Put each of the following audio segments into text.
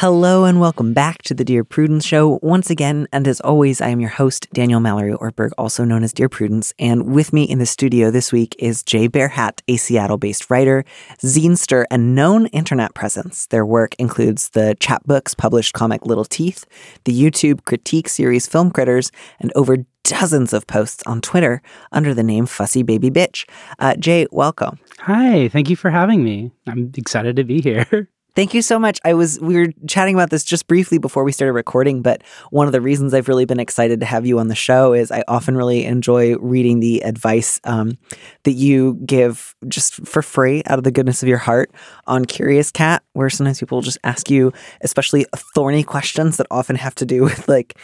Hello and welcome back to the Dear Prudence Show once again. And as always, I am your host, Daniel Mallory Ortberg, also known as Dear Prudence. And with me in the studio this week is Jae Bearhat, a Seattle based writer, zinester, and known internet presence. Their work includes the Czap Books published comic Little Teeth, the YouTube critique series Film Critters, and over dozens of posts on Twitter under the name Fussy Baby Bitch. Uh, Jae, welcome. Hi, thank you for having me. I'm excited to be here. Thank you so much. I was we were chatting about this just briefly before we started recording, but one of the reasons I've really been excited to have you on the show is I often really enjoy reading the advice um, that you give just for free out of the goodness of your heart on Curious Cat, where sometimes people just ask you, especially thorny questions that often have to do with like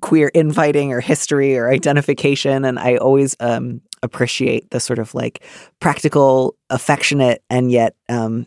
queer infighting or history or identification, and I always um, appreciate the sort of like practical, affectionate, and yet um,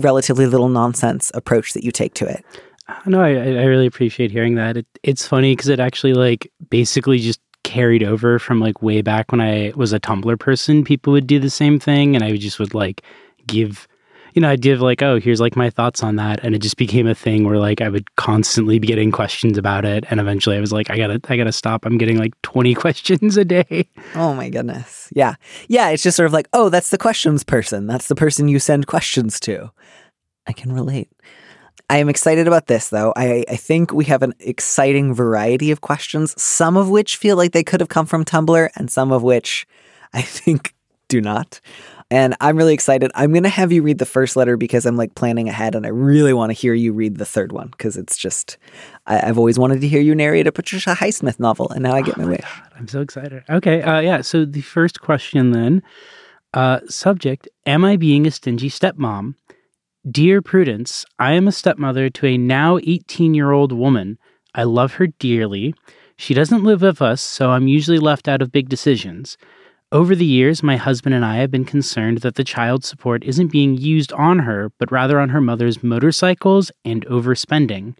relatively little nonsense approach that you take to it. Uh, no, I, I really appreciate hearing that. It, it's funny because it actually like basically just carried over from like way back when I was a Tumblr person. People would do the same thing, and I just would like give, you know, I'd give like, oh, here's like my thoughts on that, and it just became a thing where like I would constantly be getting questions about it, and eventually I was like, I gotta, I gotta stop. I'm getting like 20 questions a day. Oh my goodness. Yeah. Yeah. It's just sort of like, oh, that's the questions person. That's the person you send questions to. I can relate. I am excited about this, though. I, I think we have an exciting variety of questions, some of which feel like they could have come from Tumblr, and some of which I think do not. And I'm really excited. I'm going to have you read the first letter because I'm like planning ahead and I really want to hear you read the third one because it's just, I, have always wanted to hear you narrate a Patricia Highsmith novel and now I get oh my, my wish. God, I'm so excited. Okay. Uh, yeah. So the first question then uh, subject Am I being a stingy stepmom? Dear Prudence, I am a stepmother to a now 18 year old woman. I love her dearly. She doesn't live with us, so I'm usually left out of big decisions. Over the years, my husband and I have been concerned that the child support isn't being used on her, but rather on her mother's motorcycles and overspending.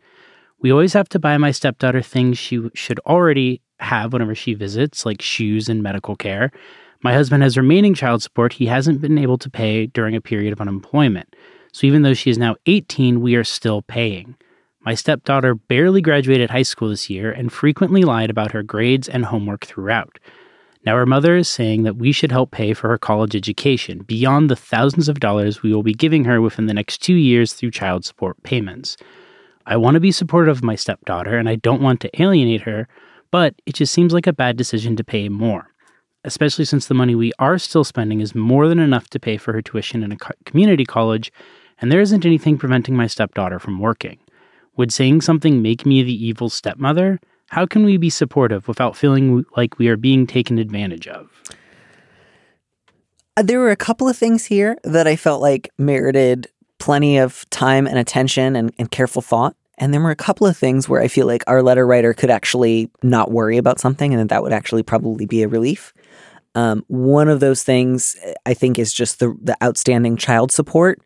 We always have to buy my stepdaughter things she should already have whenever she visits, like shoes and medical care. My husband has remaining child support he hasn't been able to pay during a period of unemployment. So even though she is now 18, we are still paying. My stepdaughter barely graduated high school this year and frequently lied about her grades and homework throughout. Now, her mother is saying that we should help pay for her college education beyond the thousands of dollars we will be giving her within the next two years through child support payments. I want to be supportive of my stepdaughter and I don't want to alienate her, but it just seems like a bad decision to pay more, especially since the money we are still spending is more than enough to pay for her tuition in a community college, and there isn't anything preventing my stepdaughter from working. Would saying something make me the evil stepmother? How can we be supportive without feeling like we are being taken advantage of? Uh, There were a couple of things here that I felt like merited plenty of time and attention and, and careful thought. And there were a couple of things where I feel like our letter writer could actually not worry about something and that that would actually probably be a relief. Um, one of those things uh, I think is just the, the outstanding child support.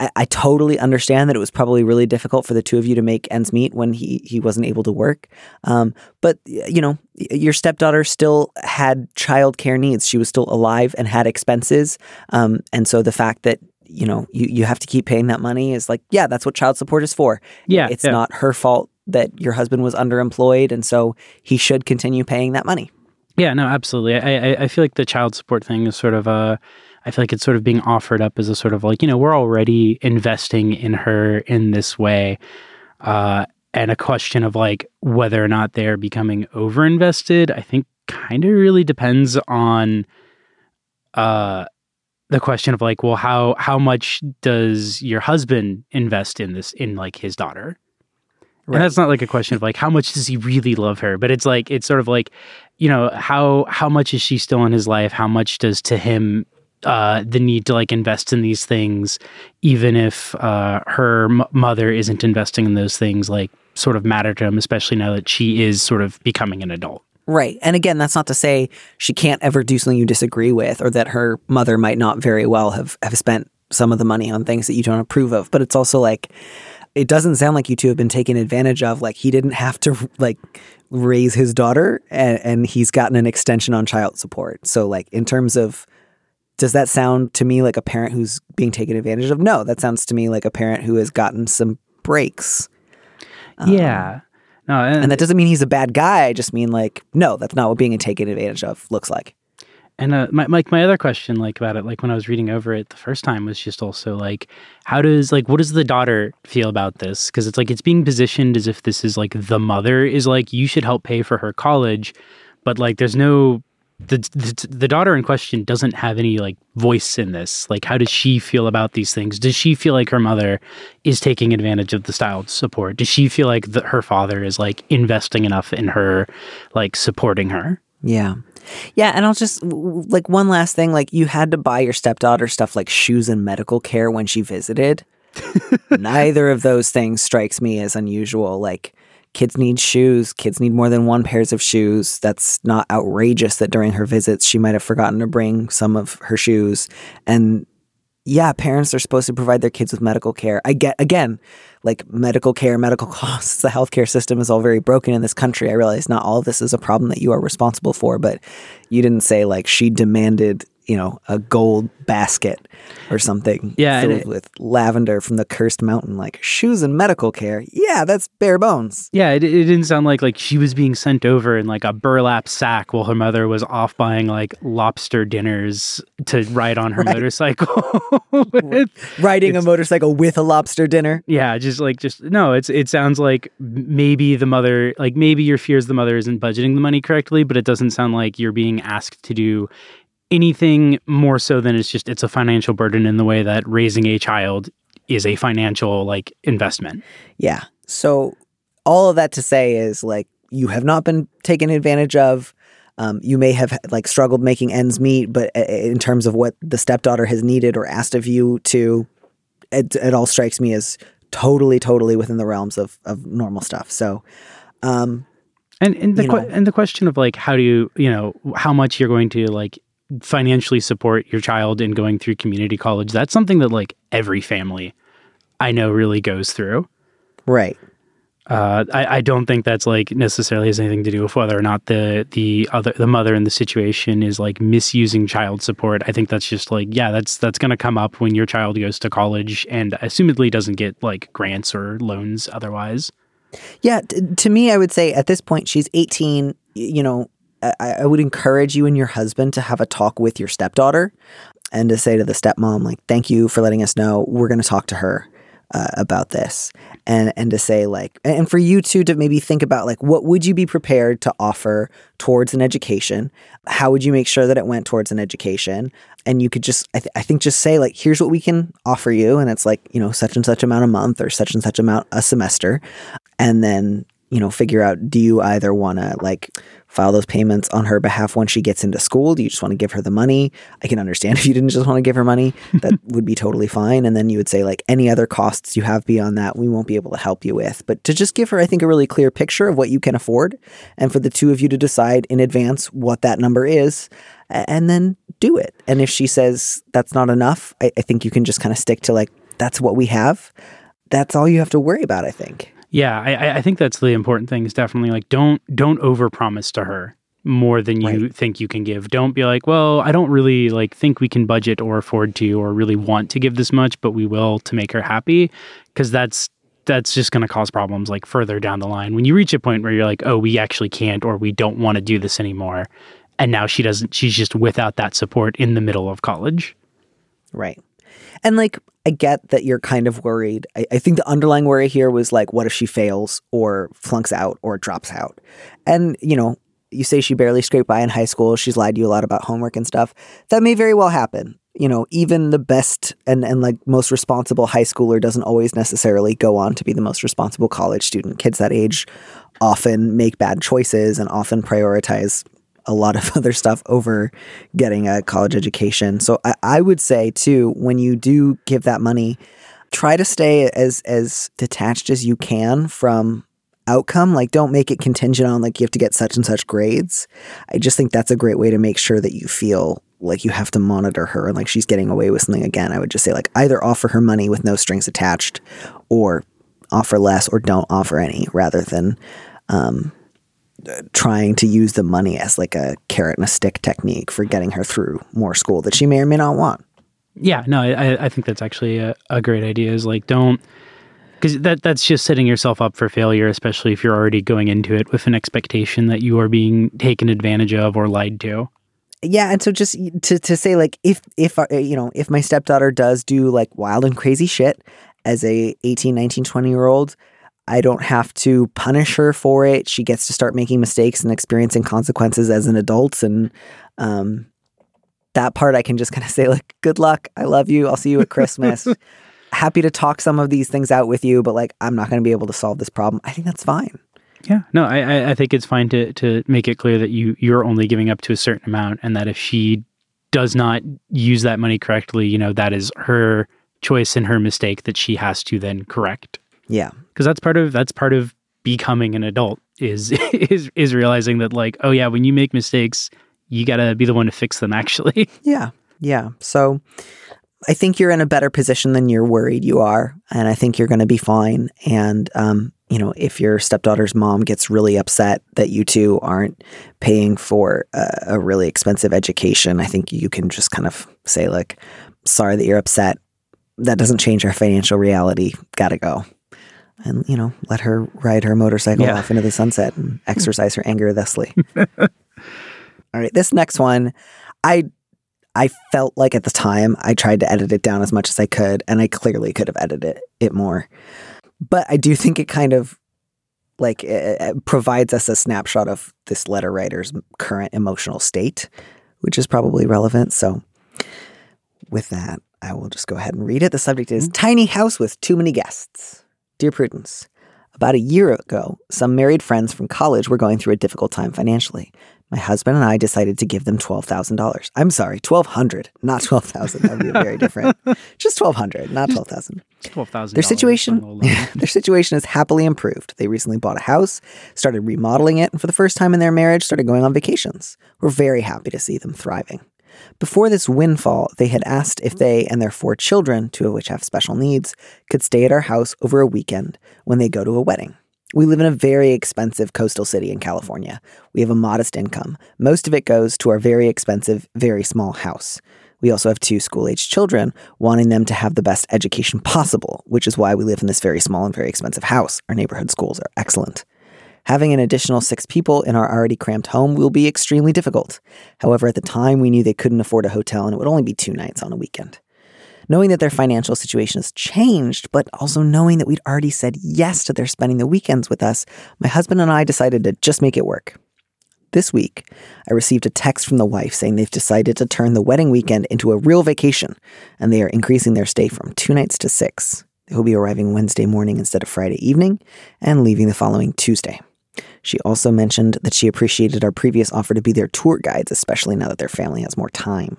I, I totally understand that it was probably really difficult for the two of you to make ends meet when he he wasn't able to work. Um, but you know, your stepdaughter still had childcare needs. She was still alive and had expenses. Um, and so the fact that you know you you have to keep paying that money is like, yeah, that's what child support is for. Yeah, it's yeah. not her fault that your husband was underemployed, and so he should continue paying that money. Yeah, no, absolutely. I, I, I feel like the child support thing is sort of a, I feel like it's sort of being offered up as a sort of like, you know, we're already investing in her in this way. Uh, and a question of like whether or not they're becoming over invested, I think kind of really depends on uh, the question of like, well, how how much does your husband invest in this in like his daughter? And that's not like a question of like how much does he really love her, but it's like it's sort of like, you know, how how much is she still in his life? How much does to him uh, the need to like invest in these things, even if uh, her m- mother isn't investing in those things, like sort of matter to him, especially now that she is sort of becoming an adult. Right. And again, that's not to say she can't ever do something you disagree with or that her mother might not very well have, have spent some of the money on things that you don't approve of. But it's also like, it doesn't sound like you two have been taken advantage of. Like, he didn't have to, like, raise his daughter and, and he's gotten an extension on child support. So, like, in terms of, does that sound to me like a parent who's being taken advantage of? No, that sounds to me like a parent who has gotten some breaks. yeah. No, and, Um, And that doesn't mean he's a bad guy. I just mean like, no, that's not what being taken advantage of looks like. And uh, my, my my other question, like about it, like when I was reading over it the first time, was just also like, how does like what does the daughter feel about this? Because it's like it's being positioned as if this is like the mother is like you should help pay for her college, but like there's no the, the the daughter in question doesn't have any like voice in this. Like, how does she feel about these things? Does she feel like her mother is taking advantage of the style support? Does she feel like the, her father is like investing enough in her, like supporting her? Yeah. Yeah. And I'll just, like, one last thing like, you had to buy your stepdaughter stuff like shoes and medical care when she visited. Neither of those things strikes me as unusual. Like, kids need shoes, kids need more than one pairs of shoes. That's not outrageous that during her visits she might have forgotten to bring some of her shoes. And yeah, parents are supposed to provide their kids with medical care. I get again, like medical care, medical costs. The healthcare system is all very broken in this country. I realize not all of this is a problem that you are responsible for, but you didn't say like she demanded, you know, a gold basket or something Yeah, filled it- with lavender from the cursed mountain, like shoes and medical care. Yeah, that's bare bones. Yeah, it, it didn't sound like like she was being sent over in like a burlap sack while her mother was off buying like lobster dinners to ride on her Right. motorcycle. with. Riding a motorcycle with a lobster dinner. Yeah, just like just no. It's it sounds like maybe the mother like maybe your fears the mother isn't budgeting the money correctly, but it doesn't sound like you're being asked to do anything more so than it's just it's a financial burden in the way that raising a child is a financial like investment. Yeah. So all of that to say is like you have not been taken advantage of. Um, you may have like struggled making ends meet, but i- in terms of what the stepdaughter has needed or asked of you to, it, it all strikes me as totally, totally within the realms of of normal stuff. So, um, And and the que- and the question of like how do you you know how much you're going to like financially support your child in going through community college that's something that like every family I know really goes through. right. Uh, I, I don't think that's like necessarily has anything to do with whether or not the the other the mother in the situation is like misusing child support. I think that's just like yeah, that's that's going to come up when your child goes to college and assumedly doesn't get like grants or loans otherwise. Yeah, t- to me, I would say at this point she's 18. You know, I, I would encourage you and your husband to have a talk with your stepdaughter and to say to the stepmom, like, "Thank you for letting us know. We're going to talk to her uh, about this," and and to say like, and for you too to maybe think about like, what would you be prepared to offer towards an education? How would you make sure that it went towards an education? And you could just, I, th- I think, just say like, "Here's what we can offer you," and it's like, you know, such and such amount a month or such and such amount a semester and then you know figure out do you either want to like file those payments on her behalf when she gets into school? Do you just want to give her the money? I can understand if you didn't just want to give her money. That would be totally fine. And then you would say like any other costs you have beyond that we won't be able to help you with. But to just give her i think a really clear picture of what you can afford and for the two of you to decide in advance what that number is and then do it. And if she says that's not enough i, I think you can just kind of stick to like that's what we have. That's all you have to worry about i think Yeah, I, I- think that's the important thing. Is definitely like don't don't overpromise to her more than you Right. think you can give. Don't be like, well, I don't really like think we can budget or afford to or really want to give this much, but we will to make her happy, because that's that's just going to cause problems like further down the line when you reach a point where you're like, oh, we actually can't or we don't want to do this anymore, and now she doesn't. She's just without that support in the middle of college. Right. And like, I get that you're kind of worried. I, I think the underlying worry here was like, what if she fails or flunks out or drops out? And, you know, you say she barely scraped by in high school. She's lied to you a lot about homework and stuff. That may very well happen. You know, even the best and, and like most responsible high schooler doesn't always necessarily go on to be the most responsible college student. Kids that age often make bad choices and often prioritize a lot of other stuff over getting a college education. So I, I would say too, when you do give that money, try to stay as as detached as you can from outcome. Like don't make it contingent on like you have to get such and such grades. I just think that's a great way to make sure that you feel like you have to monitor her and like she's getting away with something again. I would just say like either offer her money with no strings attached or offer less or don't offer any rather than um, trying to use the money as like a carrot and a stick technique for getting her through more school that she may or may not want. Yeah, no, I, I think that's actually a, a great idea. Is like don't because that that's just setting yourself up for failure, especially if you're already going into it with an expectation that you are being taken advantage of or lied to. Yeah, and so just to to say like if if uh, you know if my stepdaughter does do like wild and crazy shit as a 18, 19, 20 year old, I don't have to punish her for it. She gets to start making mistakes and experiencing consequences as an adult and um that part I can just kind of say like good luck. I love you. I'll see you at Christmas. Happy to talk some of these things out with you, but like I'm not going to be able to solve this problem. I think that's fine. Yeah, no, I- I I think it's fine to to make it clear that you you're only giving up to a certain amount, and that if she does not use that money correctly, you know that is her choice and her mistake that she has to then correct. Yeah. Because that's part of that's part of becoming an adult is is is realizing that like oh yeah when you make mistakes you got to be the one to fix them actually Yeah. Yeah. So I think you're in a better position than you're worried you are. And I think you're going to be fine. And, um, you know, if your stepdaughter's mom gets really upset that you two aren't paying for a, a really expensive education, I think you can just kind of say, like, sorry that you're upset. That doesn't change our financial reality. Gotta go. And, you know, let her ride her motorcycle Yeah. off into the sunset and exercise her anger thusly. All right, this next one, I I felt like at the time I tried to edit it down as much as I could, and I clearly could have edited it more. But I do think it kind of like uh, uh, provides us a snapshot of this letter writer's current emotional state, which is probably relevant. So, with that, I will just go ahead and read it. The subject is Tiny House with Too Many Guests. Dear Prudence, about a year ago, some married friends from college were going through a difficult time financially. My husband and I decided to give them twelve thousand dollars. I'm sorry, twelve hundred, not twelve thousand. That would be very different. Just twelve hundred, not twelve thousand. twelve thousand Their situation, their situation is happily improved. They recently bought a house, started remodeling it, and for the first time in their marriage, started going on vacations. We're very happy to see them thriving. Before this windfall, they had asked if they and their four children, two of which have special needs, could stay at our house over a weekend when they go to a wedding. We live in a very expensive coastal city in California. We have a modest income. Most of it goes to our very expensive, very small house. We also have two school aged children, wanting them to have the best education possible, which is why we live in this very small and very expensive house. Our neighborhood schools are excellent. Having an additional six people in our already cramped home will be extremely difficult. However, at the time, we knew they couldn't afford a hotel and it would only be two nights on a weekend. Knowing that their financial situation has changed, but also knowing that we'd already said yes to their spending the weekends with us, my husband and I decided to just make it work. This week, I received a text from the wife saying they've decided to turn the wedding weekend into a real vacation and they are increasing their stay from two nights to six. They will be arriving Wednesday morning instead of Friday evening and leaving the following Tuesday. She also mentioned that she appreciated our previous offer to be their tour guides, especially now that their family has more time.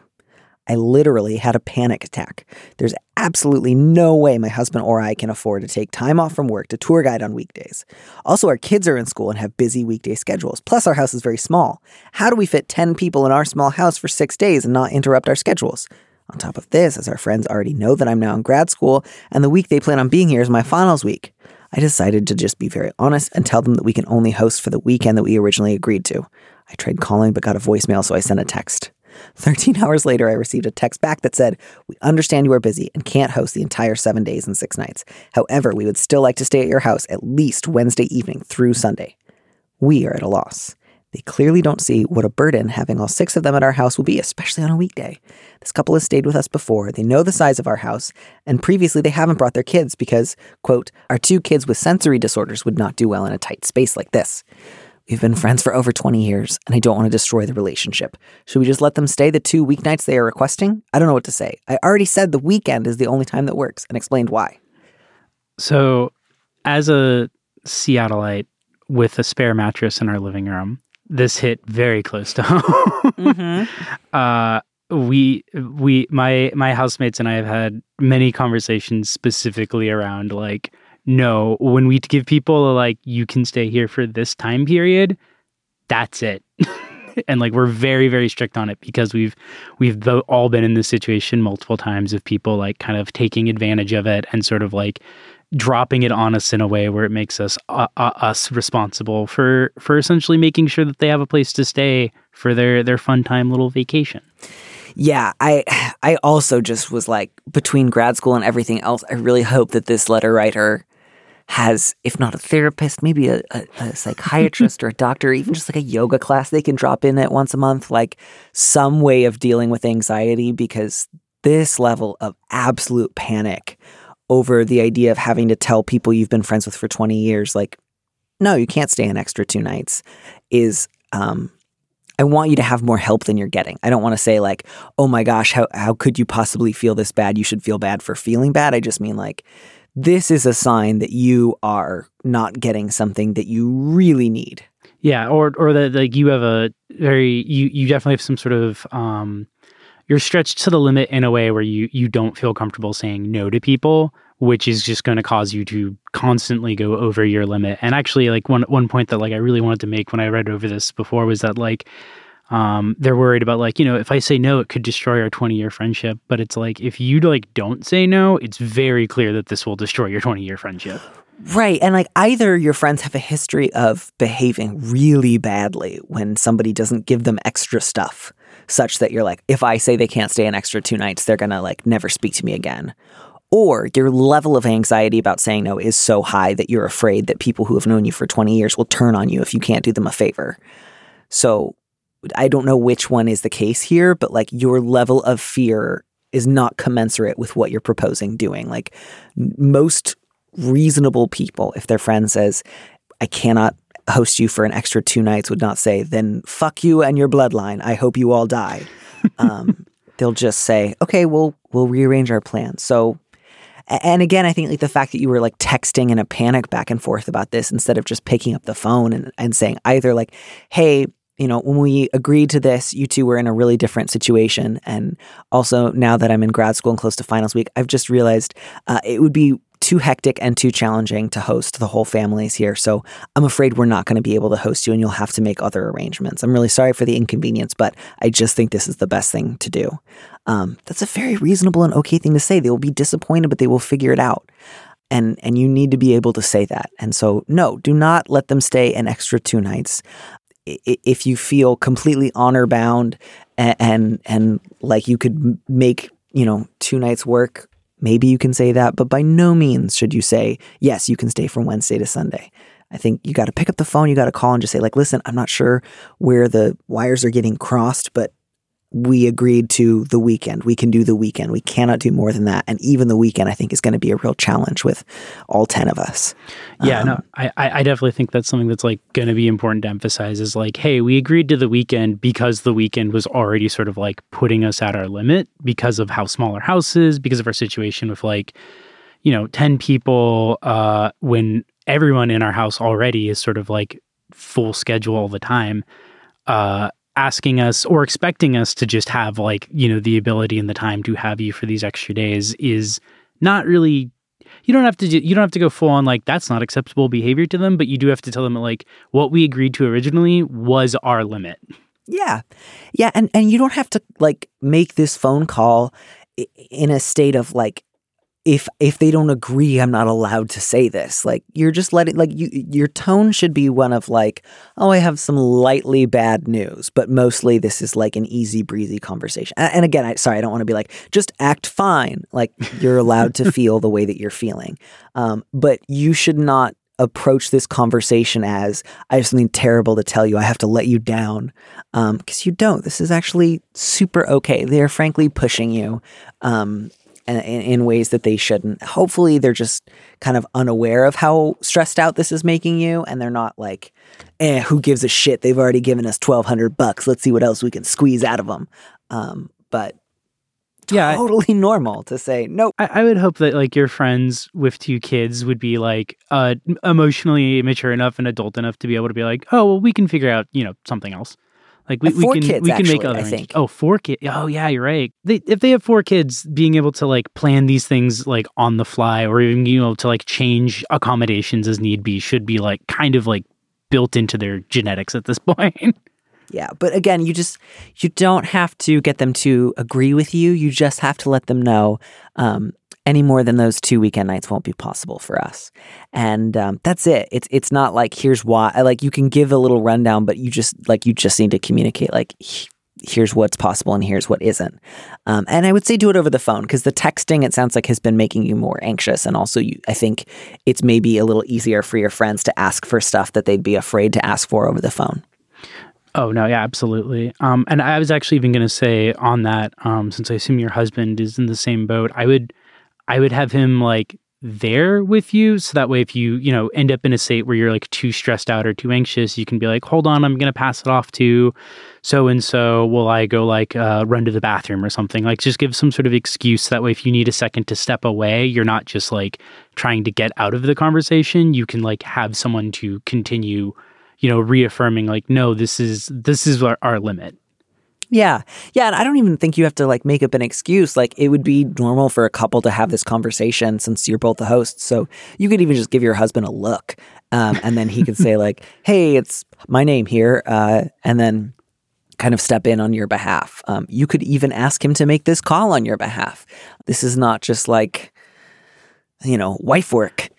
I literally had a panic attack. There's absolutely no way my husband or I can afford to take time off from work to tour guide on weekdays. Also, our kids are in school and have busy weekday schedules. Plus, our house is very small. How do we fit 10 people in our small house for six days and not interrupt our schedules? On top of this, as our friends already know that I'm now in grad school and the week they plan on being here is my finals week, I decided to just be very honest and tell them that we can only host for the weekend that we originally agreed to. I tried calling but got a voicemail, so I sent a text. 13 hours later, I received a text back that said, We understand you are busy and can't host the entire seven days and six nights. However, we would still like to stay at your house at least Wednesday evening through Sunday. We are at a loss. They clearly don't see what a burden having all six of them at our house will be, especially on a weekday. This couple has stayed with us before. They know the size of our house, and previously they haven't brought their kids because, quote, our two kids with sensory disorders would not do well in a tight space like this. We've been friends for over 20 years, and I don't want to destroy the relationship. Should we just let them stay the two weeknights they are requesting? I don't know what to say. I already said the weekend is the only time that works and explained why. So, as a Seattleite with a spare mattress in our living room, this hit very close to home. Mm-hmm. uh, we we my my housemates and I have had many conversations specifically around like no when we give people like you can stay here for this time period that's it and like we're very very strict on it because we've we've all been in this situation multiple times of people like kind of taking advantage of it and sort of like dropping it on us in a way where it makes us uh, uh, us responsible for for essentially making sure that they have a place to stay for their their fun time little vacation. Yeah, I I also just was like between grad school and everything else, I really hope that this letter writer has, if not a therapist, maybe a, a, a psychiatrist or a doctor, even just like a yoga class they can drop in at once a month, like some way of dealing with anxiety because this level of absolute panic over the idea of having to tell people you've been friends with for 20 years, like, no, you can't stay an extra two nights, is um, I want you to have more help than you're getting. I don't want to say like, "Oh my gosh, how how could you possibly feel this bad? You should feel bad for feeling bad." I just mean like this is a sign that you are not getting something that you really need. Yeah, or or that like you have a very you you definitely have some sort of um you're stretched to the limit in a way where you you don't feel comfortable saying no to people, which is just going to cause you to constantly go over your limit. And actually like one one point that like I really wanted to make when I read over this before was that like um they're worried about like, you know, if I say no, it could destroy our 20-year friendship, but it's like if you like don't say no, it's very clear that this will destroy your 20-year friendship. Right. And like either your friends have a history of behaving really badly when somebody doesn't give them extra stuff, such that you're like, if I say they can't stay an extra two nights, they're going to like never speak to me again. Or your level of anxiety about saying no is so high that you're afraid that people who have known you for 20 years will turn on you if you can't do them a favor. So I don't know which one is the case here, but like your level of fear is not commensurate with what you're proposing doing. Like most reasonable people, if their friend says, I cannot host you for an extra two nights, would not say, then fuck you and your bloodline. I hope you all die. um, they'll just say, okay, we'll we'll rearrange our plans. So and again, I think like the fact that you were like texting in a panic back and forth about this instead of just picking up the phone and, and saying either like, hey, you know, when we agreed to this, you two were in a really different situation. And also now that I'm in grad school and close to finals week, I've just realized uh, it would be too hectic and too challenging to host the whole families here. So I'm afraid we're not going to be able to host you and you'll have to make other arrangements. I'm really sorry for the inconvenience, but I just think this is the best thing to do. Um, that's a very reasonable and okay thing to say. They will be disappointed, but they will figure it out. And, and you need to be able to say that. And so, no, do not let them stay an extra two nights. If you feel completely honor bound and, and, and like you could make, you know, two nights work maybe you can say that, but by no means should you say, yes, you can stay from Wednesday to Sunday. I think you got to pick up the phone, you got to call and just say, like, listen, I'm not sure where the wires are getting crossed, but we agreed to the weekend. We can do the weekend. We cannot do more than that. And even the weekend, I think, is going to be a real challenge with all 10 of us. Yeah, Um, no, I, I I definitely think that's something that's like going to be important to emphasize is like, hey, we agreed to the weekend because the weekend was already sort of like putting us at our limit because of how small our house is, because of our situation with like, you know, 10 people, uh, when everyone in our house already is sort of like full schedule all the time, uh, asking us or expecting us to just have like, you know, the ability and the time to have you for these extra days is not really you don't have to do, you don't have to go full on like that's not acceptable behavior to them, but you do have to tell them like what we agreed to originally was our limit. Yeah. Yeah. And, and you don't have to like make this phone call in a state of like, if if they don't agree, I'm not allowed to say this. Like you're just letting like you your tone should be one of like, oh, I have some lightly bad news, but mostly this is like an easy breezy conversation. And again, I sorry, I don't want to be like just act fine. Like you're allowed to feel the way that you're feeling, um, but you should not approach this conversation as I have something terrible to tell you. I have to let you down because you don't. This is actually super okay. They're frankly pushing you um, in, in ways that they shouldn't. Hopefully, they're just kind of unaware of how stressed out this is making you, and they're not like, "Eh, who gives a shit? They've already given us twelve hundred bucks. Let's see what else we can squeeze out of them." Um, but Yeah, I- totally normal to say nope. I, I would hope that like your friends with two kids would be like uh emotionally mature enough and adult enough to be able to be like, oh well, we can figure out you know something else. Like we, Uh, we can kids, we can make other I think. Oh, four kids. Oh yeah, you're right. They, if they have four kids, being able to like plan these things like on the fly or even you know to like change accommodations as need be should be like kind of like built into their genetics at this point. Yeah, but again, you just you don't have to get them to agree with you. You just have to let them know um, any more than those two weekend nights won't be possible for us, and um, that's it. It's it's not like here's why. Like you can give a little rundown, but you just like you just need to communicate like. Here's what's possible and here's what isn't. Um, and I would say do it over the phone because the texting, it sounds like, has been making you more anxious. And also, you, I think it's maybe a little easier for your friends to ask for stuff that they'd be afraid to ask for over the phone. Oh no, yeah, absolutely. Um, and I was actually even going to say on that, um, since I assume your husband is in the same boat, I would, I would have him like there with you, so that way, if you you know end up in a state where you're like too stressed out or too anxious, you can be like, hold on, I'm going to pass it off to so and so. Will I go like uh, run to the bathroom or something? Like, just give some sort of excuse. That way, if you need a second to step away, you're not just like trying to get out of the conversation. You can like have someone to continue you know reaffirming like no this is this is our, our limit Yeah. Yeah. And I don't even think you have to like make up an excuse. Like it would be normal for a couple to have this conversation since you're both the hosts. So you could even just give your husband a look. Um, and then he could say, like, hey, it's my name here. Uh, and then kind of step in on your behalf. Um, you could even ask him to make this call on your behalf. This is not just like, you know, wife work.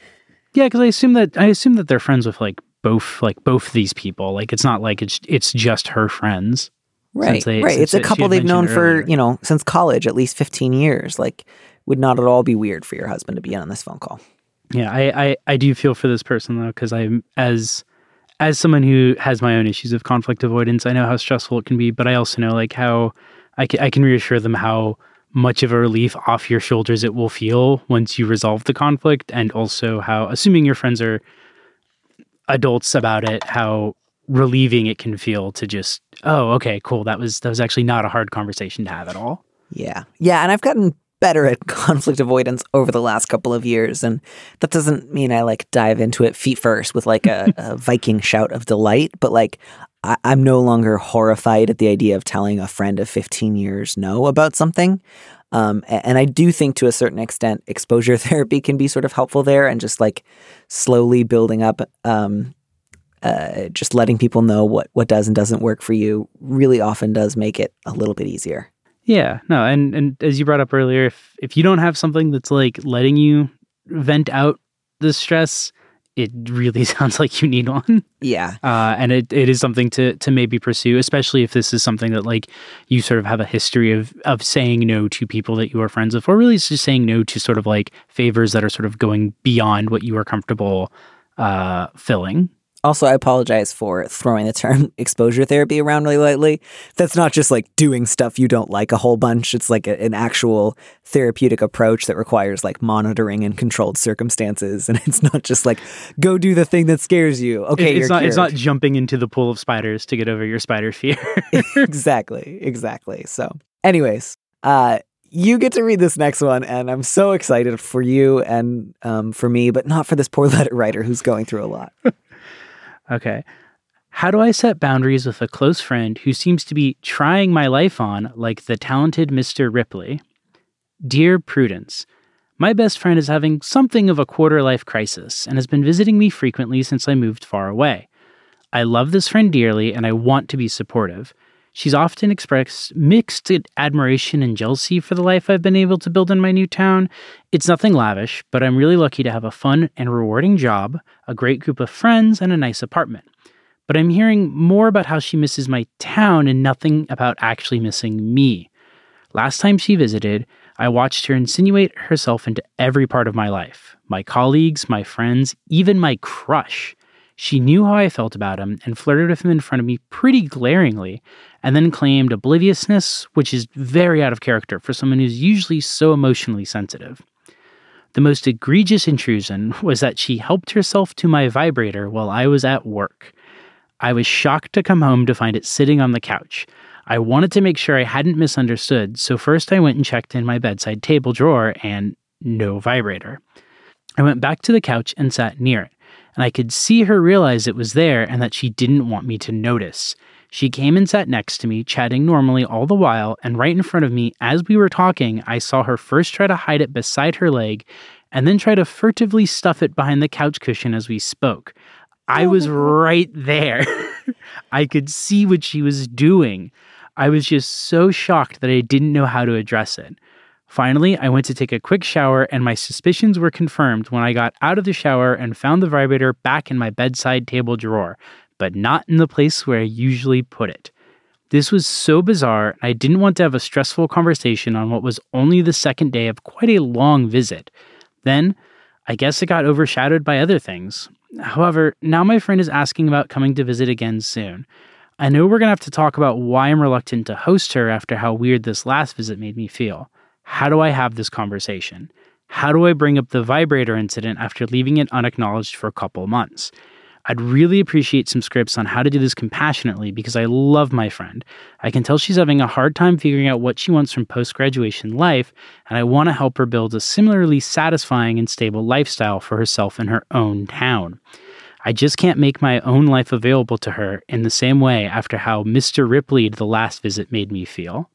yeah because i assume that i assume that they're friends with like both like both these people like it's not like it's it's just her friends Right. they- right. It's a couple they've known mentioned for, you know, since college, at least 15 years. Like, would not at all be weird for your husband to be on this phone call. yeah i i, I do feel for this person though because i'm as as someone who has my own issues of conflict avoidance i know how stressful it can be but i also know like how i can, I can reassure them how much of a relief off your shoulders it will feel once you resolve the conflict and also how assuming your friends are adults about it how relieving it can feel to just oh okay cool that was that was actually not a hard conversation to have at all Yeah. Yeah. And I've gotten better at conflict avoidance over the last couple of years. And that doesn't mean I like dive into it feet first with like a, a Viking shout of delight, but like I, I'm no longer horrified at the idea of telling a friend of 15 years no about something. Um, and I do think to a certain extent, exposure therapy can be sort of helpful there and just like slowly building up, um, uh, just letting people know what, what does and doesn't work for you really often does make it a little bit easier. Yeah, no, and and as you brought up earlier, if if you don't have something that's like letting you vent out the stress, it really sounds like you need one. Yeah. Uh, and it, it is something to to maybe pursue, especially if this is something that like you sort of have a history of of saying no to people that you are friends with, or really it's just saying no to sort of like favors that are sort of going beyond what you are comfortable uh, filling. Also, I apologize for throwing the term exposure therapy around really lightly. That's not just like doing stuff you don't like a whole bunch. It's like a, an actual therapeutic approach that requires like monitoring and controlled circumstances. And it's not just like, go do the thing that scares you. Okay, It- it's not it's not jumping into the pool of spiders to get over your spider fear. exactly, exactly. So, anyways, uh, you get to read this next one, and I'm so excited for you and um, for me, but not for this poor letter writer who's going through a lot. Okay. How do I set boundaries with a close friend who seems to be trying my life on like the talented Mr. Ripley? Dear Prudence, my best friend is having something of a quarter life crisis and has been visiting me frequently since I moved far away. I love this friend dearly and I want to be supportive. She's often expressed mixed admiration and jealousy for the life I've been able to build in my new town. It's nothing lavish, but I'm really lucky to have a fun and rewarding job, a great group of friends, and a nice apartment. But I'm hearing more about how she misses my town and nothing about actually missing me. Last time she visited, I watched her insinuate herself into every part of my life my colleagues, my friends, even my crush. She knew how I felt about him and flirted with him in front of me pretty glaringly, and then claimed obliviousness, which is very out of character for someone who's usually so emotionally sensitive. The most egregious intrusion was that she helped herself to my vibrator while I was at work. I was shocked to come home to find it sitting on the couch. I wanted to make sure I hadn't misunderstood, so first I went and checked in my bedside table drawer and no vibrator. I went back to the couch and sat near it, and I could see her realize it was there and that she didn't want me to notice. She came and sat next to me, chatting normally all the while, and right in front of me, as we were talking, I saw her first try to hide it beside her leg and then try to furtively stuff it behind the couch cushion as we spoke. I was oh. right there. I could see what she was doing. I was just so shocked that I didn't know how to address it. Finally, I went to take a quick shower, and my suspicions were confirmed when I got out of the shower and found the vibrator back in my bedside table drawer, but not in the place where I usually put it. This was so bizarre, I didn't want to have a stressful conversation on what was only the second day of quite a long visit. Then, I guess it got overshadowed by other things. However, now my friend is asking about coming to visit again soon. I know we're going to have to talk about why I'm reluctant to host her after how weird this last visit made me feel. How do I have this conversation? How do I bring up the vibrator incident after leaving it unacknowledged for a couple months? I'd really appreciate some scripts on how to do this compassionately because I love my friend. I can tell she's having a hard time figuring out what she wants from post graduation life, and I want to help her build a similarly satisfying and stable lifestyle for herself in her own town. I just can't make my own life available to her in the same way after how Mr. Ripley the last visit made me feel.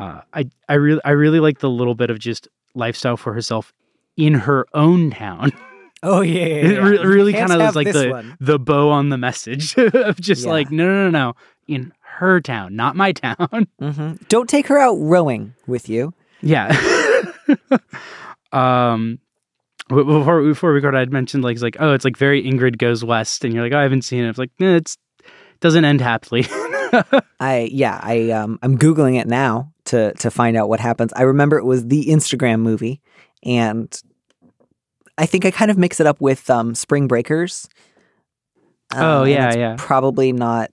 Uh, I I really I really like the little bit of just lifestyle for herself in her own town. Oh yeah, yeah, It re- really kind of like the one. the bow on the message of just Yeah. like no no no no in her town, not my town. Mhm. Don't take her out rowing with you. yeah. um. Before before we recorded, I'd mentioned like it's like oh it's like very Ingrid goes west, and you're like oh I haven't seen it. It's like nah, it's doesn't end happily. I yeah, I um I'm googling it now to to find out what happens. I remember it was the Instagram movie and I think I kind of mix it up with um Spring Breakers. Oh, yeah, it's yeah. Probably not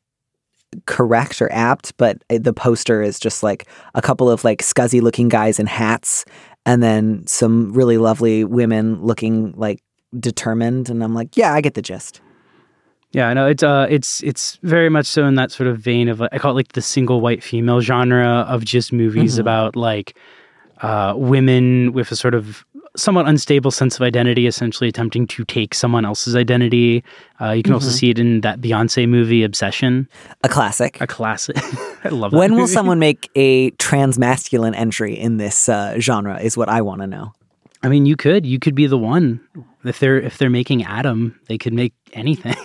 correct or apt, but uh, the poster is just like a couple of like scuzzy looking guys in hats and then some really lovely women looking like determined and I'm like, yeah, I get the gist. Yeah, no, it's uh, it's it's very much so in that sort of vein of like, I call it like the single white female genre of just movies Mhm. about like uh, women with a sort of somewhat unstable sense of identity, essentially attempting to take someone else's identity. Uh, you can also Mhm. see it in that Beyonce movie, Obsession, A classic. a classic. I love that. When will someone make a transmasculine entry in this uh, genre? Is what I want to know. I mean, you could, you could be the one. If they're if they're making Adam, they could make anything.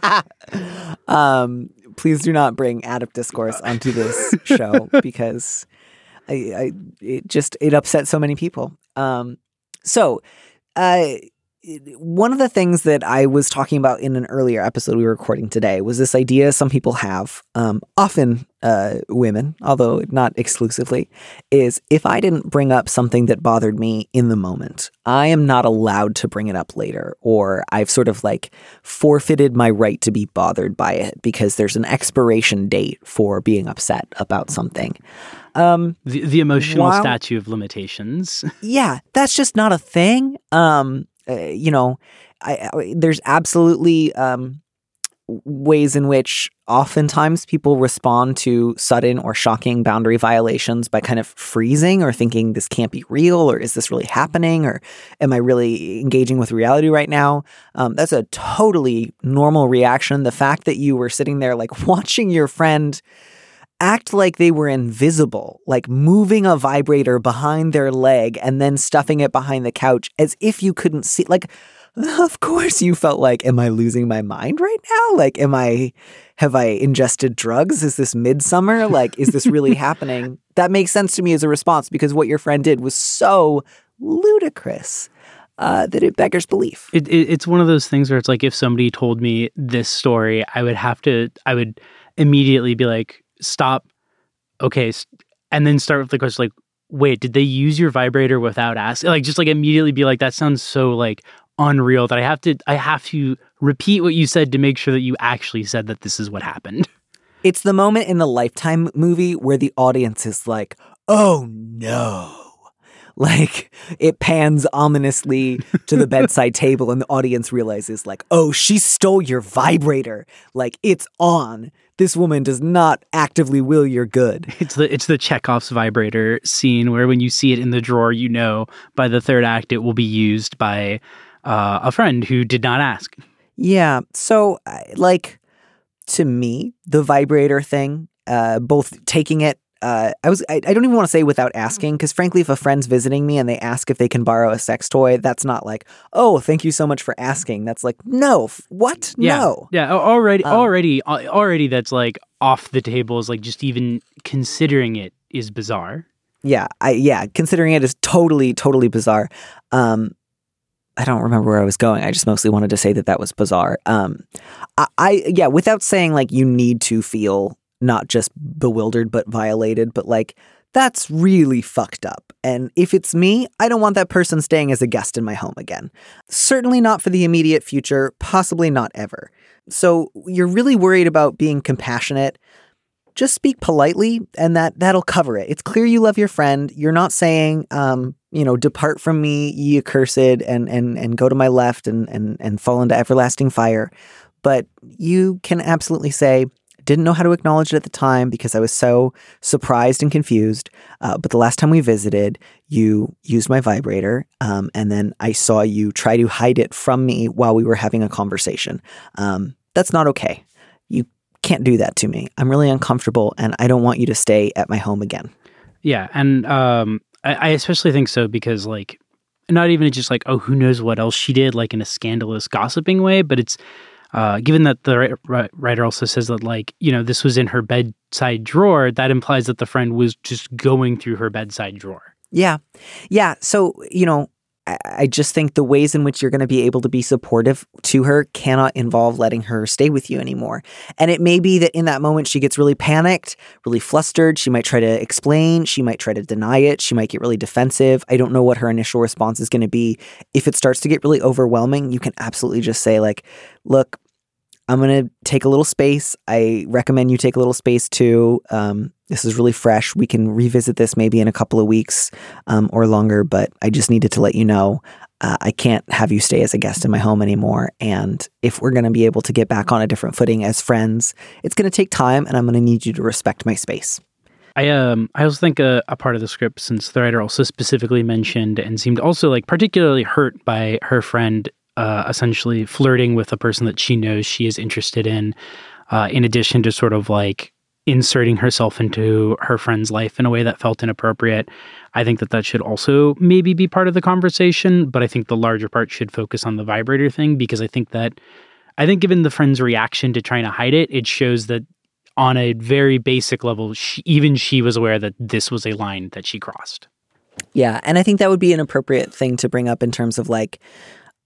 um, please do not bring Addict discourse onto this show because I, I it just it upset so many people. Um, so, uh, one of the things that I was talking about in an earlier episode we were recording today was this idea some people have, um, often uh, women, although not exclusively, is if I didn't bring up something that bothered me in the moment, I am not allowed to bring it up later, or I've sort of like forfeited my right to be bothered by it because there's an expiration date for being upset about something. Um, the, the emotional Wow. statue of limitations. yeah, that's just not a thing. Um, uh, you know, I, I, there's absolutely um, ways in which oftentimes people respond to sudden or shocking boundary violations by kind of freezing or thinking this can't be real or is this really happening or am I really engaging with reality right now? Um, that's a totally normal reaction. The fact that you were sitting there like watching your friend act like they were invisible, like moving a vibrator behind their leg and then stuffing it behind the couch as if you couldn't see. Like, of course you felt like, am I losing my mind right now? Like, am I, have I ingested drugs? Is this midsummer? Like, is this really happening? That makes sense to me as a response because what your friend did was so ludicrous uh, that it beggars belief. It, it, it's one of those things where it's like if somebody told me this story, I would have to, I would immediately be like, stop, okay, and then start with the question like, wait, did they use your vibrator without asking? Like, just like immediately be like, that sounds so like unreal that I have to, I have to repeat what you said to make sure that you actually said that this is what happened. It's the moment in the Lifetime movie where the audience is like, oh no. Like it pans ominously to the bedside table, and the audience realizes, like, oh, she stole your vibrator. Like it's on. This woman does not actively will your good. It's the it's the Chekhov's vibrator scene where when you see it in the drawer, you know by the third act it will be used by uh, a friend who did not ask. Yeah. So, like, to me, the vibrator thing, uh, both taking it, uh, I was, I, I don't even want to say without asking, because frankly, if a friend's visiting me and they ask if they can borrow a sex toy, that's not like, oh, thank you so much for asking. That's like, no, f- what? Yeah. No. Yeah, already Um, already already that's like off the table is like just even considering it is bizarre. Yeah. I, yeah. Considering it is totally, totally bizarre. Um, I don't remember where I was going. I just mostly wanted to say that that was bizarre. Um, I, I yeah, without saying like you need to feel not just bewildered but violated, but like that's really fucked up. And if it's me, I don't want that person staying as a guest in my home again. Certainly not for the immediate future, possibly not ever. So you're really worried about being compassionate. Just speak politely and that that'll cover it. It's clear you love your friend. You're not saying um, you know, depart from me, ye accursed, and and and go to my left and and and fall into everlasting fire. But you can absolutely say, didn't know how to acknowledge it at the time because I was so surprised and confused. Uh, but the last time we visited, you used my vibrator, um, and then I saw you try to hide it from me while we were having a conversation. Um, that's not okay. You can't do that to me. I'm really uncomfortable, and I don't want you to stay at my home again. Yeah, and um, I, I especially think so because like not even just like oh who knows what else she did like in a scandalous gossiping way, but it's uh, given that the ri- ri- writer also says that like you know this was in her bedside drawer, that implies that the friend was just going through her bedside drawer. Yeah. Yeah. So, you know, I, just think the ways in which you're going to be able to be supportive to her cannot involve letting her stay with you anymore. And it may be that in that moment she gets really panicked, really flustered. She might try to explain. She might try to deny it. She might get really defensive. I don't know what her initial response is going to be. If it starts to get really overwhelming, you can absolutely just say, like, look, I'm going to take a little space. I recommend you take a little space too. Um, this is really fresh. We can revisit this maybe in a couple of weeks um, or longer, but I just needed to let you know uh, I can't have you stay as a guest in my home anymore. And if we're going to be able to get back on a different footing as friends, it's going to take time and I'm going to need you to respect my space. I um I also think a, a part of the script, since the writer also specifically mentioned and seemed also like particularly hurt by her friend uh, essentially flirting with a person that she knows she is interested in, uh, in addition to sort of like inserting herself into her friend's life in a way that felt inappropriate. I think that that should also maybe be part of the conversation, but I think the larger part should focus on the vibrator thing because I think that I think given the friend's reaction to trying to hide it, it shows that on a very basic level, she, even she was aware that this was a line that she crossed. Yeah. And I think that would be an appropriate thing to bring up in terms of like,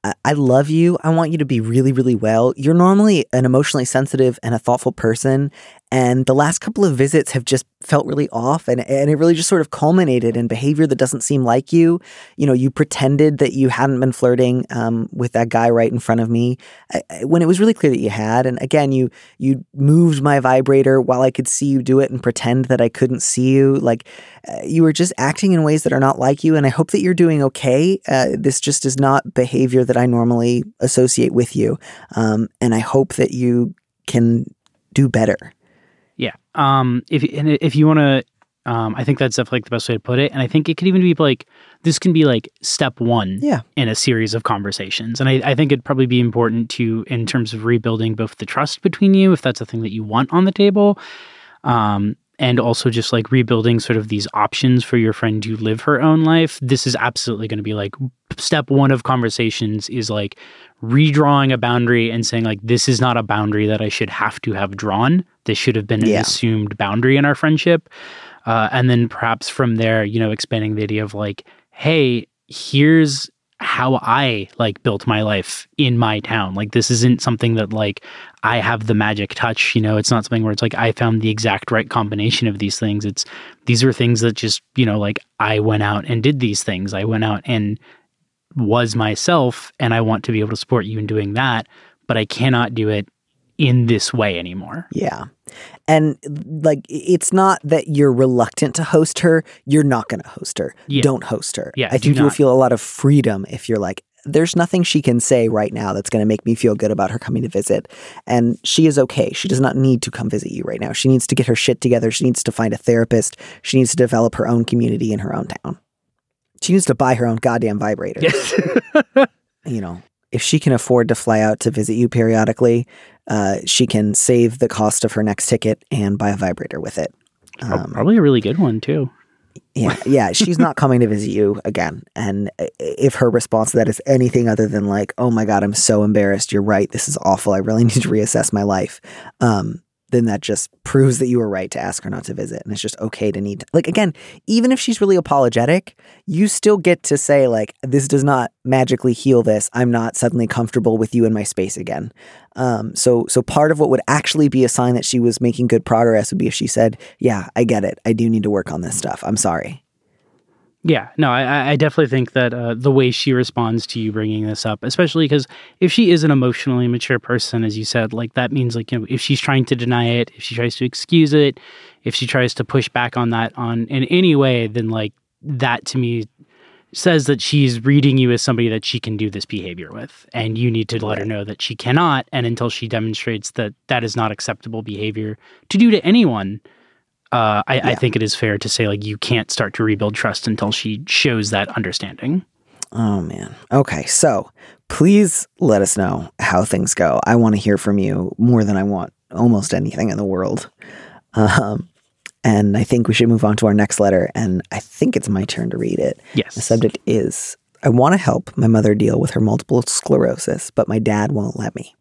I- love you. I want you to be really, really well. You're normally an emotionally sensitive and a thoughtful person. And the last couple of visits have just felt really off. And, and it really just sort of culminated in behavior that doesn't seem like you. You know, you pretended that you hadn't been flirting um, with that guy right in front of me I- I- when it was really clear that you had. And again, you you moved my vibrator while I could see you do it and pretend that I couldn't see you. Like uh, you were just acting in ways that are not like you. And I hope that you're doing okay. Uh, this just is not behavior that I normally associate with you. Um, and I hope that you can do better. Yeah. Um. If and if you want to, um, I think that's definitely like the best way to put it. And I think it could even be like this can be like step one. Yeah. In a series of conversations, and I, I think it'd probably be important to in terms of rebuilding both the trust between you, if that's a thing that you want on the table, um, and also just like rebuilding sort of these options for your friend to live her own life. This is absolutely going to be like step one of conversations is like redrawing a boundary and saying like this is not a boundary that I should have to have drawn. This should have been an Yeah. assumed boundary in our friendship. Uh, and then perhaps from there, you know, expanding the idea of like, hey, here's how I like built my life in my town. Like this isn't something that like I have the magic touch, you know, it's not something where it's like I found the exact right combination of these things. It's these are things that just, you know, like I went out and did these things. I went out and was myself and I want to be able to support you in doing that, but I cannot do it in this way anymore. Yeah. And like, it's not that you're reluctant to host her. You're not going to host her. Yeah. Don't host her. Yeah, I do think you will feel a lot of freedom if you're like, there's nothing she can say right now that's going to make me feel good about her coming to visit. And she is okay. She does not need to come visit you right now. She needs to get her shit together. She needs to find a therapist. She needs to develop her own community in her own town. She needs to buy her own goddamn vibrator. Yes. you know, if she can afford to fly out to visit you periodically, uh, she can save the cost of her next ticket and buy a vibrator with it. Um, Probably a really good one too. yeah, yeah, she's not coming to visit you again. And if her response to that is anything other than like, "Oh my god, I'm so embarrassed. You're right. This is awful. I really need to reassess my life," um, then that just proves that you were right to ask her not to visit, and it's just okay to need. To, like again, even if she's really apologetic, you still get to say like, "This does not magically heal this. I'm not suddenly comfortable with you in my space again." Um, so, so part of what would actually be a sign that she was making good progress would be if she said, "Yeah, I get it. I do need to work on this stuff. I'm sorry." Yeah, no, I- I, definitely think that uh, the way she responds to you bringing this up, especially because if she is an emotionally mature person, as you said, like that means like you know if she's trying to deny it, if she tries to excuse it, if she tries to push back on that on in any way, then like that to me says that she's reading you as somebody that she can do this behavior with, and you need to let her know that she cannot, and until she demonstrates that that is not acceptable behavior to do to anyone. Uh, I, I think it is fair to say like you can't start to rebuild trust until she shows that understanding. Oh man. Okay, so please let us know how things go. I want to hear from you more than I want almost anything in the world. Um, and I think we should move on to our next letter. And I think it's my turn to read it. Yes. The subject is I want to help my mother deal with her multiple sclerosis, but my dad won't let me.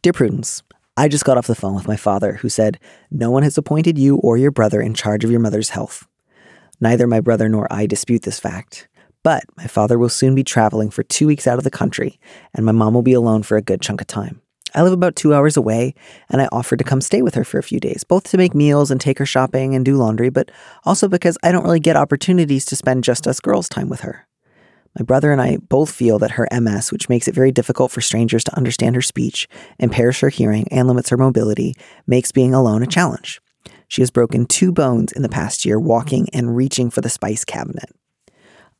Dear Prudence, I just got off the phone with my father, who said, No one has appointed you or your brother in charge of your mother's health. Neither my brother nor I dispute this fact. But my father will soon be traveling for two weeks out of the country, and my mom will be alone for a good chunk of time. I live about two hours away, and I offered to come stay with her for a few days, both to make meals and take her shopping and do laundry, but also because I don't really get opportunities to spend just us girls' time with her. My brother and I both feel that her MS, which makes it very difficult for strangers to understand her speech, impairs her hearing, and limits her mobility, makes being alone a challenge. She has broken two bones in the past year walking and reaching for the spice cabinet.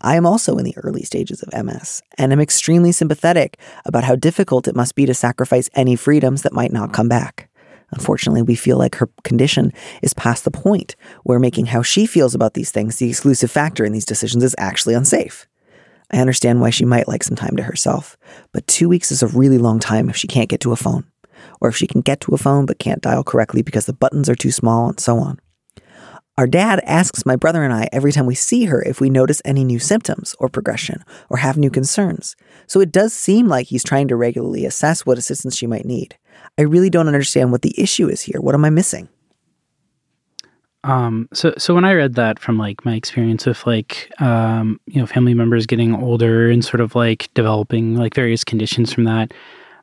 I am also in the early stages of MS and am extremely sympathetic about how difficult it must be to sacrifice any freedoms that might not come back. Unfortunately, we feel like her condition is past the point where making how she feels about these things the exclusive factor in these decisions is actually unsafe. I understand why she might like some time to herself, but two weeks is a really long time if she can't get to a phone, or if she can get to a phone but can't dial correctly because the buttons are too small, and so on. Our dad asks my brother and I every time we see her if we notice any new symptoms or progression or have new concerns. So it does seem like he's trying to regularly assess what assistance she might need. I really don't understand what the issue is here. What am I missing? Um, so so when I read that from like my experience with like um, you know family members getting older and sort of like developing like various conditions from that,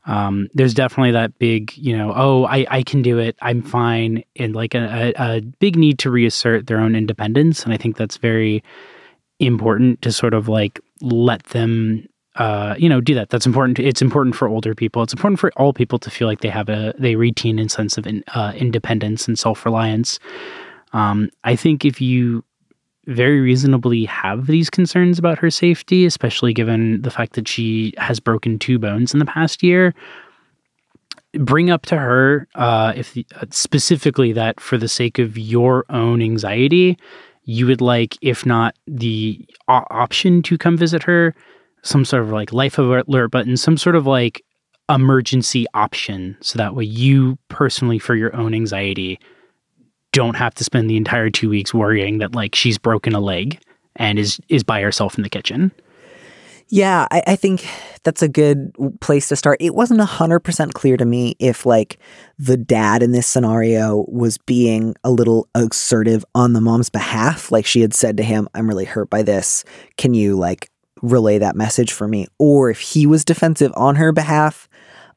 um, there's definitely that big you know oh I I can do it. I'm fine and like a, a, a big need to reassert their own independence and I think that's very important to sort of like let them uh, you know do that. That's important it's important for older people. It's important for all people to feel like they have a they retain a sense of in, uh, independence and self-reliance um, I think if you very reasonably have these concerns about her safety, especially given the fact that she has broken two bones in the past year, bring up to her uh, if the, uh, specifically that for the sake of your own anxiety, you would like, if not the o- option to come visit her, some sort of like life alert button, some sort of like emergency option, so that way you personally, for your own anxiety, don't have to spend the entire two weeks worrying that like she's broken a leg and is is by herself in the kitchen. Yeah, I, I think that's a good place to start. It wasn't 100% clear to me if, like, the dad in this scenario was being a little assertive on the mom's behalf. Like, she had said to him, I'm really hurt by this. Can you, like, relay that message for me? Or if he was defensive on her behalf.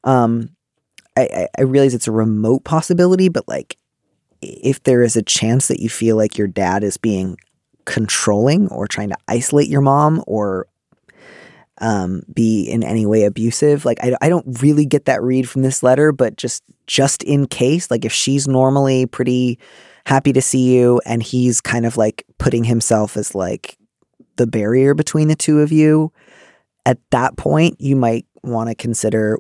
Um, I, I, I realize it's a remote possibility, but, like, if there is a chance that you feel like your dad is being controlling or trying to isolate your mom or um, be in any way abusive. Like I, I don't really get that read from this letter, but just just in case, like if she's normally pretty happy to see you and he's kind of like putting himself as like the barrier between the two of you, at that point you might want to consider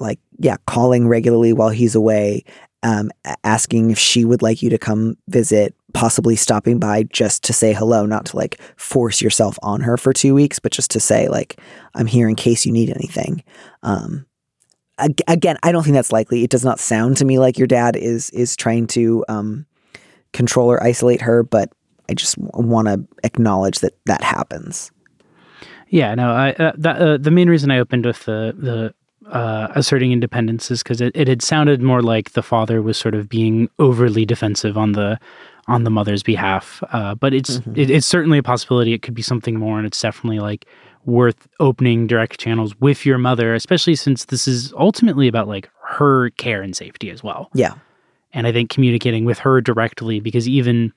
like yeah calling regularly while he's away um, asking if she would like you to come visit possibly stopping by just to say hello not to like force yourself on her for two weeks but just to say like i'm here in case you need anything. Um, again i don't think that's likely. It does not sound to me like your dad is is trying to um, control or isolate her but i just want to acknowledge that that happens. Yeah, no, I uh, that uh, the main reason I opened with the the uh, asserting independence is because it, it had sounded more like the father was sort of being overly defensive on the on the mother's behalf. Uh, but it's it, it's certainly a possibility. It could be something more, and it's definitely like worth opening direct channels with your mother, especially since this is ultimately about like her care and safety as well yeah and I think communicating with her directly because even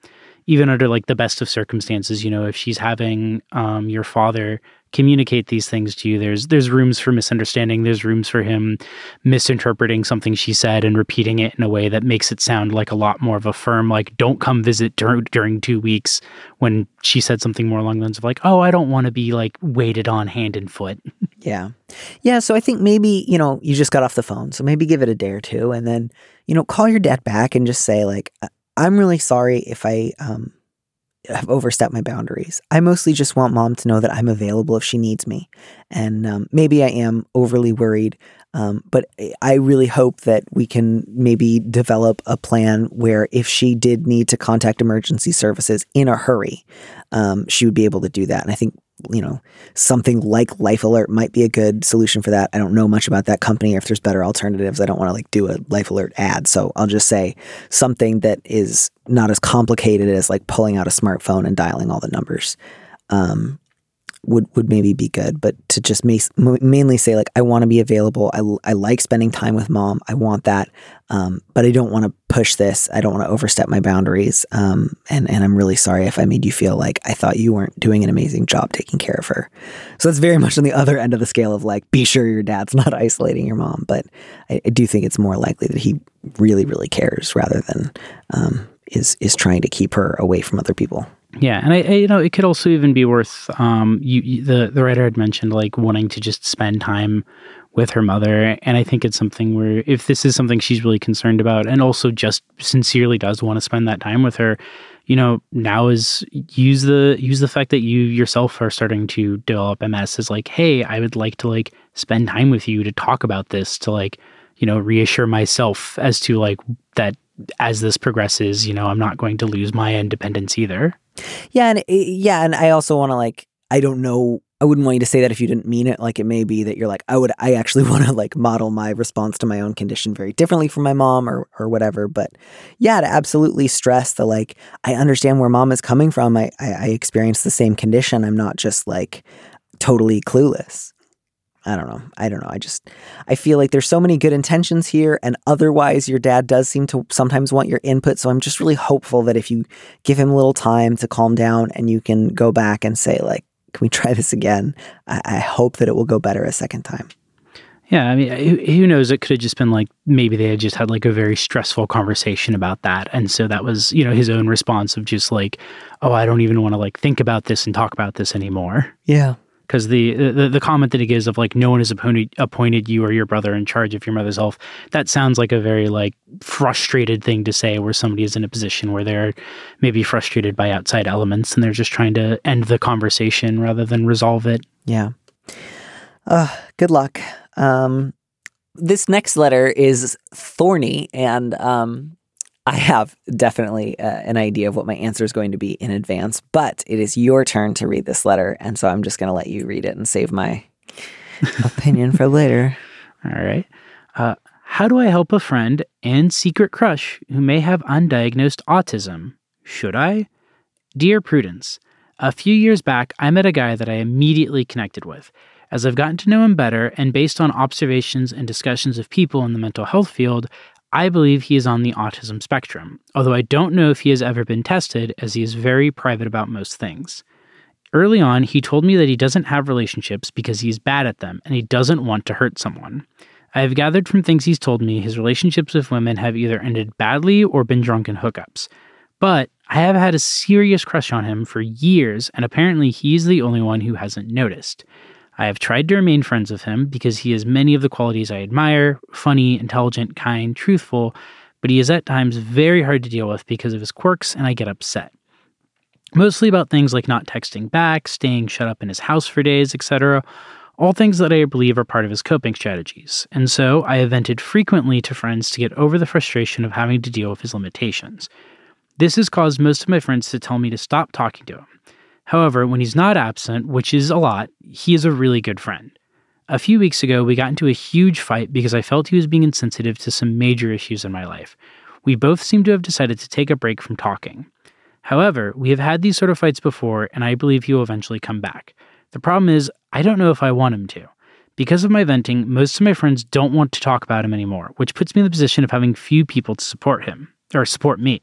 even under like the best of circumstances, you know, if she's having um, your father communicate these things to you, there's there's rooms for misunderstanding. There's rooms for him misinterpreting something she said and repeating it in a way that makes it sound like a lot more of a firm like don't come visit dur- during two weeks when she said something more along the lines of like oh I don't want to be like waited on hand and foot. Yeah. Yeah. So I think maybe, you know, you just got off the phone. So maybe give it a day or two and then, you know, call your dad back and just say, like, "I- I'm really sorry if I um, have overstepped my boundaries. I mostly just want mom to know that I'm available if she needs me. And um, maybe I am overly worried. Um, but I really hope that we can maybe develop a plan where if she did need to contact emergency services in a hurry, um, she would be able to do that. And I think, you know, something like Life Alert might be a good solution for that. I don't know much about that company or if there's better alternatives. I don't want to like do a Life Alert ad. So I'll just say something that is not as complicated as like pulling out a smartphone and dialing all the numbers. Um, would would maybe be good, but to just ma- mainly say like I want to be available. I, I like spending time with mom. I want that, um, but I don't want to push this. I don't want to overstep my boundaries. Um, and and I'm really sorry if I made you feel like I thought you weren't doing an amazing job taking care of her. So it's very much on the other end of the scale of like be sure your dad's not isolating your mom, but I, I do think it's more likely that he really really cares rather than um, is is trying to keep her away from other people. Yeah, and I, I, you know, it could also even be worth. Um, you, you the the writer had mentioned like wanting to just spend time with her mother, and I think it's something where if this is something she's really concerned about, and also just sincerely does want to spend that time with her, you know, now is use the use the fact that you yourself are starting to develop MS as like, hey, I would like to like spend time with you to talk about this, to like, you know, reassure myself as to like that as this progresses, you know, I'm not going to lose my independence either. Yeah, and eh, yeah, and I also want to like I don't know. I wouldn't want you to say that if you didn't mean it. Like it may be that you're like I would. I actually want to like model my response to my own condition very differently from my mom or or whatever. But yeah, to absolutely stress the like I understand where mom is coming from. I I, I experience the same condition. I'm not just like totally clueless. I don't know. I don't know. I just I feel like there's so many good intentions here and otherwise your dad does seem to sometimes want your input, so I'm just really hopeful that if you give him a little time to calm down and you can go back and say like can we try this again? I, I hope that it will go better a second time. Yeah, I mean, who, who knows? It could have just been like maybe they had just had like a very stressful conversation about that, and so that was you know his own response of just like, oh, I don't even want to like think about this and talk about this anymore. Yeah. Because the, the the comment that he gives of like no one has appointed appointed you or your brother in charge of your mother's health, that sounds like a very like frustrated thing to say, where somebody is in a position where they're maybe frustrated by outside elements and they're just trying to end the conversation rather than resolve it. Yeah. Uh, good luck. Um, this next letter is thorny, and um, I have definitely uh, an idea of what my answer is going to be in advance, but it is your turn to read this letter. And so I'm just going to let you read it and save my opinion for later. All right. Uh, how do I help a friend and secret crush who may have undiagnosed autism? Should I? Dear Prudence, a few years back, I met a guy that I immediately connected with. As I've gotten to know him better, and based on observations and discussions of people in the mental health field, I believe he is on the autism spectrum, although I don't know if he has ever been tested, as he is very private about most things. Early on, he told me that he doesn't have relationships because he's bad at them and he doesn't want to hurt someone. I have gathered from things he's told me his relationships with women have either ended badly or been drunken hookups. But I have had a serious crush on him for years, and apparently he's the only one who hasn't noticed. I have tried to remain friends with him because he has many of the qualities I admire funny, intelligent, kind, truthful, but he is at times very hard to deal with because of his quirks, and I get upset. Mostly about things like not texting back, staying shut up in his house for days, etc., all things that I believe are part of his coping strategies. And so I have vented frequently to friends to get over the frustration of having to deal with his limitations. This has caused most of my friends to tell me to stop talking to him. However, when he's not absent, which is a lot, he is a really good friend. A few weeks ago, we got into a huge fight because I felt he was being insensitive to some major issues in my life. We both seem to have decided to take a break from talking. However, we have had these sort of fights before, and I believe he will eventually come back. The problem is, I don't know if I want him to. Because of my venting, most of my friends don't want to talk about him anymore, which puts me in the position of having few people to support him, or support me.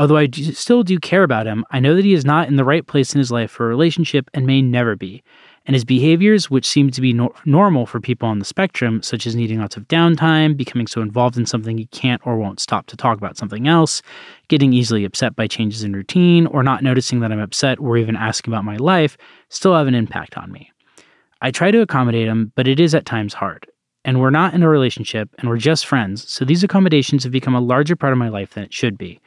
Although I do, still do care about him, I know that he is not in the right place in his life for a relationship and may never be. And his behaviors, which seem to be no- normal for people on the spectrum, such as needing lots of downtime, becoming so involved in something he can't or won't stop to talk about something else, getting easily upset by changes in routine, or not noticing that I'm upset or even asking about my life, still have an impact on me. I try to accommodate him, but it is at times hard. And we're not in a relationship and we're just friends, so these accommodations have become a larger part of my life than it should be.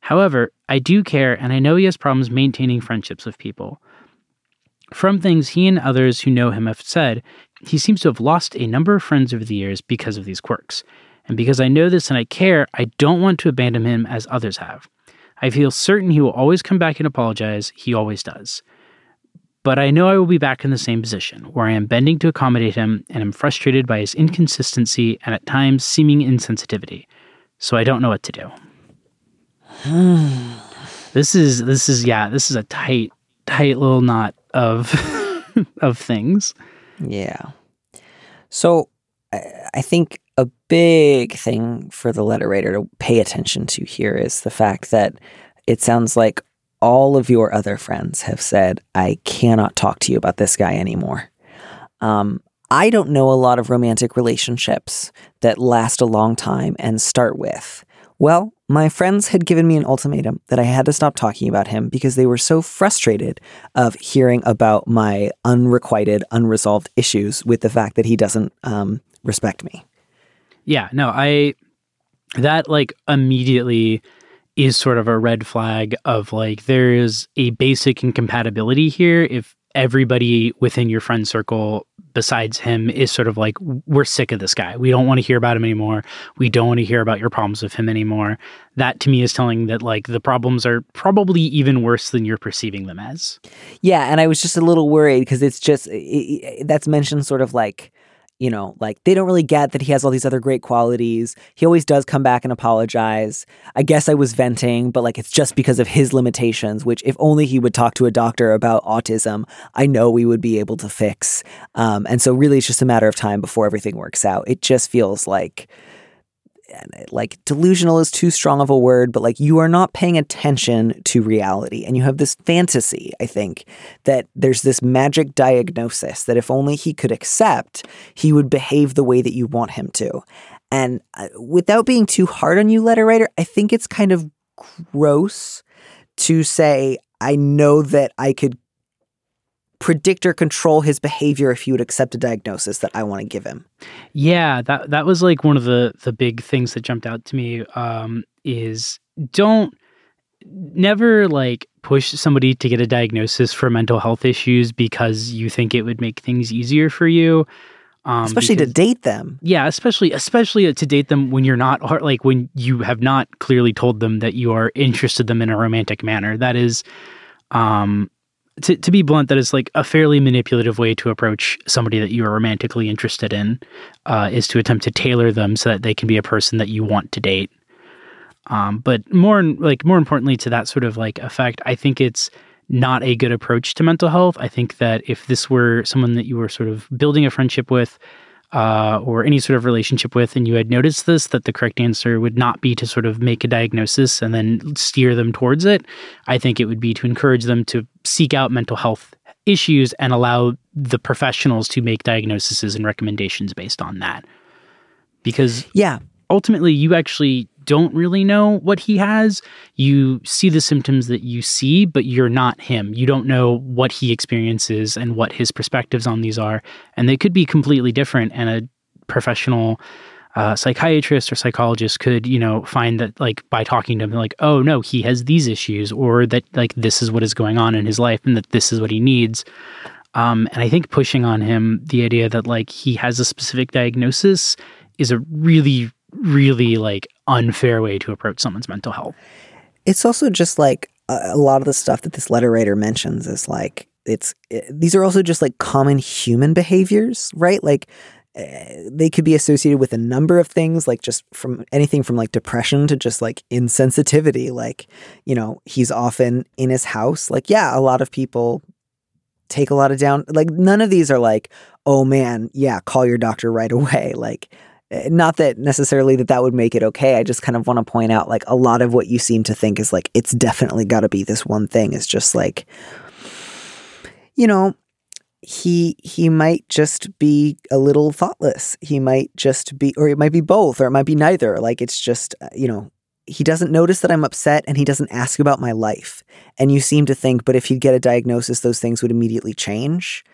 However, I do care and I know he has problems maintaining friendships with people. From things he and others who know him have said, he seems to have lost a number of friends over the years because of these quirks. And because I know this and I care, I don't want to abandon him as others have. I feel certain he will always come back and apologize. He always does. But I know I will be back in the same position, where I am bending to accommodate him and am frustrated by his inconsistency and at times seeming insensitivity. So I don't know what to do. this is this is yeah, this is a tight tight little knot of of things. Yeah. So I, I think a big thing for the letter writer to pay attention to here is the fact that it sounds like all of your other friends have said, I cannot talk to you about this guy anymore. Um, I don't know a lot of romantic relationships that last a long time and start with, well, my friends had given me an ultimatum that I had to stop talking about him because they were so frustrated of hearing about my unrequited, unresolved issues with the fact that he doesn't um, respect me. Yeah, no, I that like immediately is sort of a red flag of like there is a basic incompatibility here if everybody within your friend circle besides him is sort of like we're sick of this guy. We don't want to hear about him anymore. We don't want to hear about your problems with him anymore. That to me is telling that like the problems are probably even worse than you're perceiving them as. Yeah and i was just a little worried because it's just it, it, that's mentioned sort of like you know, like they don't really get that he has all these other great qualities. He always does come back and apologize. I guess I was venting, but like it's just because of his limitations, which if only he would talk to a doctor about autism, I know we would be able to fix. Um, and so really it's just a matter of time before everything works out. It just feels like like delusional is too strong of a word, but like you are not paying attention to reality. And you have this fantasy, I think, that there's this magic diagnosis that if only he could accept, he would behave the way that you want him to. And uh, without being too hard on you, letter writer, I think it's kind of gross to say, I know that I could predict or control his behavior if he would accept a diagnosis that I want to give him. Yeah, that that was like one of the the big things that jumped out to me um, is don't never like push somebody to get a diagnosis for mental health issues because you think it would make things easier for you. Um, especially because, to date them. Yeah, especially especially to date them when you're not like when you have not clearly told them that you are interested in them in a romantic manner. That is um to, to be blunt, that is like a fairly manipulative way to approach somebody that you are romantically interested in, uh, is to attempt to tailor them so that they can be a person that you want to date. Um, but more like more importantly to that sort of like effect, I think it's not a good approach to mental health. I think that if this were someone that you were sort of building a friendship with, uh, or any sort of relationship with, and you had noticed this, that the correct answer would not be to sort of make a diagnosis and then steer them towards it. I think it would be to encourage them to seek out mental health issues and allow the professionals to make diagnoses and recommendations based on that. Because Yeah. ultimately you actually don't really know what he has. You see the symptoms that you see, but you're not him. You don't know what he experiences and what his perspectives on these are. And they could be completely different. And a professional uh, psychiatrist or psychologist could, you know, find that like by talking to him, like, oh no, he has these issues, or that like this is what is going on in his life and that this is what he needs. Um, and I think pushing on him the idea that like he has a specific diagnosis is a really, really like unfair way to approach someone's mental health. It's also just like a, lot of the stuff that this letter writer mentions is like it's it, these are also just like common human behaviors, right? Like uh, they could be associated with a number of things, like just from anything from like depression to just like insensitivity. Like, you know, he's often in his house. Like, yeah, a lot of people take a lot of down. Like, none of these are like, oh man, yeah, call your doctor right away. Like, eh, not that necessarily that that would make it okay. I just kind of want to point out like a lot of what you seem to think is like it's definitely got to be this one thing is just like you know he he might just be a little thoughtless. He might just be or it might be both or it might be neither. Like it's just uh, you know he doesn't notice that I'm upset and he doesn't ask about my life. And you seem to think but if he'd get a diagnosis those things would immediately change.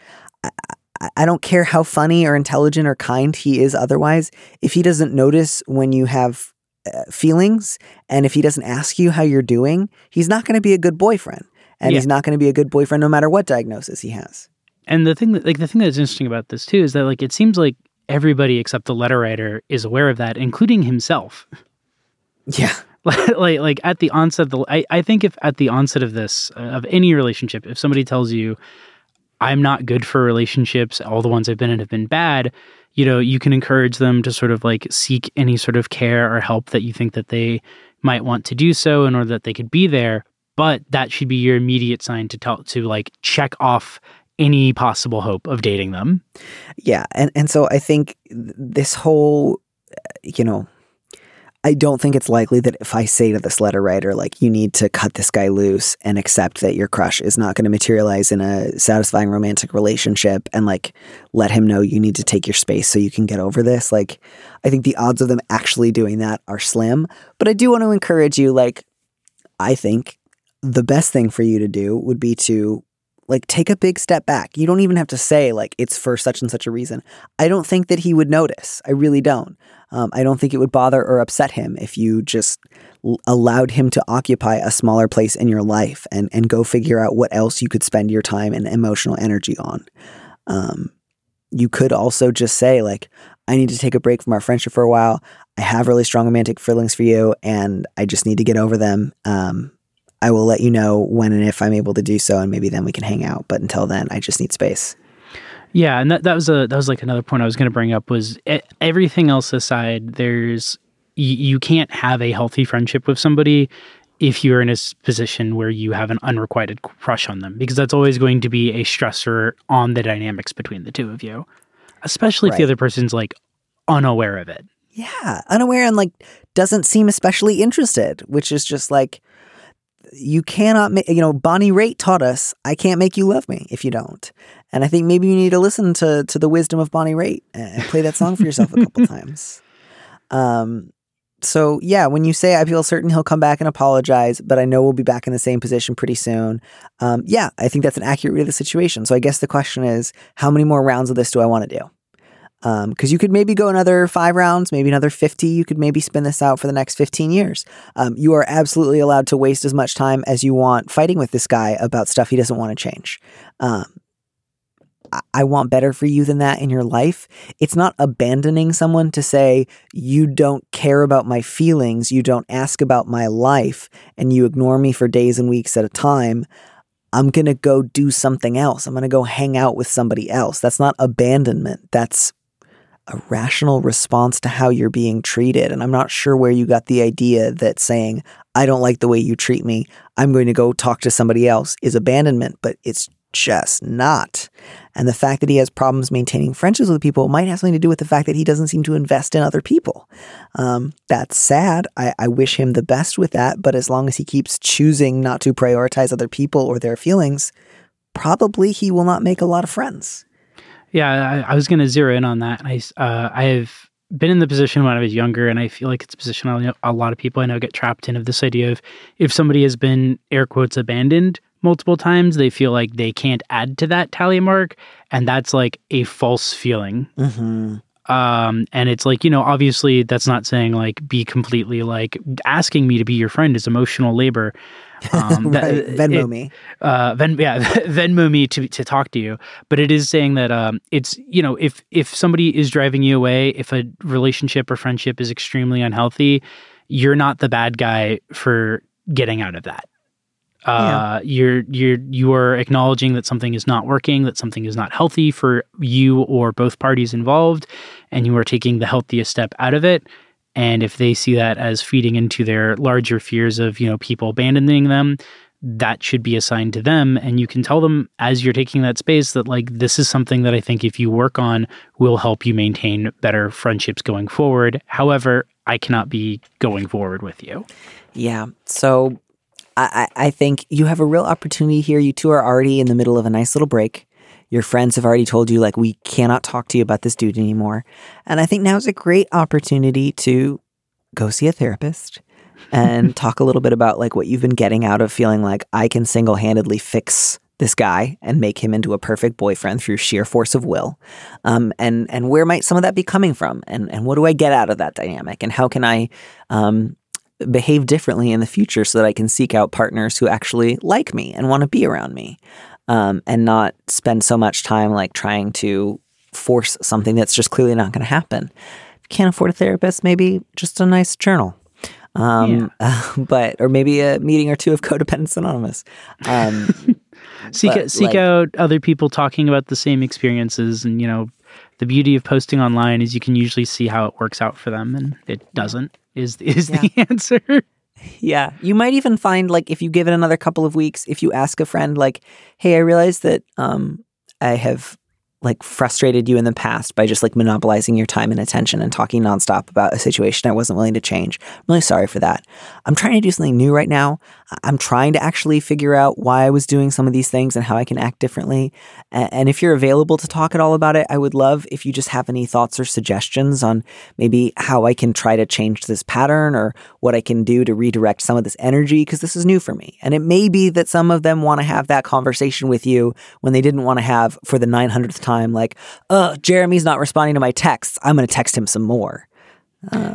I- don't care how funny or intelligent or kind he is otherwise. If he doesn't notice when you have uh, feelings and if he doesn't ask you how you're doing, he's not going to be a good boyfriend. And Yeah. he's not going to be a good boyfriend no matter what diagnosis he has. And the thing that like the thing that's interesting about this too is that like it seems like everybody except the letter writer is aware of that, including himself. Yeah. like like at the onset of the I, I think if at the onset of this uh, of any relationship if somebody tells you i'm not good for relationships. All the ones i've been in have been bad. You know you can encourage them to sort of like seek any sort of care or help that you think that they might want to do so in order that they could be there but that should be your immediate sign to tell to like check off any possible hope of dating them. Yeah, and and so I think this whole, uh, you know, I don't think it's likely that if I say to this letter writer, like, you need to cut this guy loose and accept that your crush is not going to materialize in a satisfying romantic relationship and like let him know you need to take your space so you can get over this. Like, I think the odds of them actually doing that are slim. But I do want to encourage you, like, I think the best thing for you to do would be to like take a big step back. You don't even have to say like it's for such and such a reason. I don't think that he would notice. I really don't. Um, I don't think it would bother or upset him if you just l- allowed him to occupy a smaller place in your life and and go figure out what else you could spend your time and emotional energy on. Um, you could also just say like, I need to take a break from our friendship for a while. I have really strong romantic feelings for you, and I just need to get over them. Um, I will let you know when and if I'm able to do so, and maybe then we can hang out. But until then, I just need space. Yeah, and that, that was a that was like another point I was going to bring up was everything else aside, there's you, you can't have a healthy friendship with somebody if you're in a position where you have an unrequited crush on them because that's always going to be a stressor on the dynamics between the two of you, especially if the other person's like unaware of it. Yeah, unaware and like doesn't seem especially interested, which is just like you cannot make. You know, Bonnie Raitt taught us, "I can't make you love me if you don't." And I think maybe you need to listen to to the wisdom of Bonnie Raitt and play that song for yourself a couple times. Um. So yeah, when you say I feel certain he'll come back and apologize, but I know we'll be back in the same position pretty soon. Um, yeah, I think that's an accurate read of the situation. So I guess the question is, how many more rounds of this do I want to do? Because you could maybe go another five rounds, maybe another 50. You could maybe spin this out for the next 15 years. Um, you are absolutely allowed to waste as much time as you want fighting with this guy about stuff he doesn't want to change. Um, I- I want better for you than that in your life. It's not abandoning someone to say, you don't care about my feelings, you don't ask about my life, and you ignore me for days and weeks at a time. I'm going to go do something else. I'm going to go hang out with somebody else. That's not abandonment. That's a rational response to how you're being treated. And I'm not sure where you got the idea that saying, I don't like the way you treat me, I'm going to go talk to somebody else is abandonment, but it's just not. And the fact that he has problems maintaining friendships with people might have something to do with the fact that he doesn't seem to invest in other people. Um, that's sad. I, I wish him the best with that. But as long as he keeps choosing not to prioritize other people or their feelings, probably he will not make a lot of friends. Yeah, I, I was going to zero in on that. I, uh, I have been in the position when I was younger, and I feel like it's a position I know a lot of people I know get trapped in of this idea of if somebody has been air quotes abandoned multiple times, they feel like they can't add to that tally mark, and that's like a false feeling. Mm-hmm. Um, and it's like you know, obviously, that's not saying like be completely like asking me to be your friend is emotional labor. Um, that- Venmo it- me. uh, Ven, yeah, Venmo me to to talk to you. But it is saying that um, it's you know if if somebody is driving you away, if a relationship or friendship is extremely unhealthy, you're not the bad guy for getting out of that. Uh, you're you're you are acknowledging that something is not working, that something is not healthy for you or both parties involved, and you are taking the healthiest step out of it. And if they see that as feeding into their larger fears of you know people abandoning them, that should be assigned to them and you can tell them as you're taking that space that like this is something that i think if you work on will help you maintain better friendships going forward however i cannot be going forward with you Yeah. So I, I think you have a real opportunity here. You two are already in the middle of a nice little break. Your friends have already told you, like, we cannot talk to you about this dude anymore. And I think now is a great opportunity to go see a therapist and talk a little bit about, like, what you've been getting out of feeling like I can single handedly fix this guy and make him into a perfect boyfriend through sheer force of will. Um, and, and where might some of that be coming from? And, and what do I get out of that dynamic? And how can I, um, behave differently in the future so that I can seek out partners who actually like me and want to be around me um, and not spend so much time like trying to force something that's just clearly not going to happen. If you can't afford a therapist, maybe just a nice journal. Um, but or maybe a meeting or two of Codependence Anonymous. Um, seek But, seek like- out other people talking about the same experiences and you know the beauty of posting online is you can usually see how it works out for them and it doesn't is is the answer Yeah. You might even find like if you give it another couple of weeks, if you ask a friend like, "Hey, I realize that um I have like frustrated you in the past by just like monopolizing your time and attention and talking nonstop about a situation I wasn't willing to change. I'm really sorry for that. I'm trying to do something new right now. I'm trying to actually figure out why I was doing some of these things and how I can act differently. And if you're available to talk at all about it, I would love if you just have any thoughts or suggestions on maybe how I can try to change this pattern or what I can do to redirect some of this energy because this is new for me. And it may be that some of them want to have that conversation with you when they didn't want to have for the 900th time, like, uh, Jeremy's not responding to my texts. I'm going to text him some more.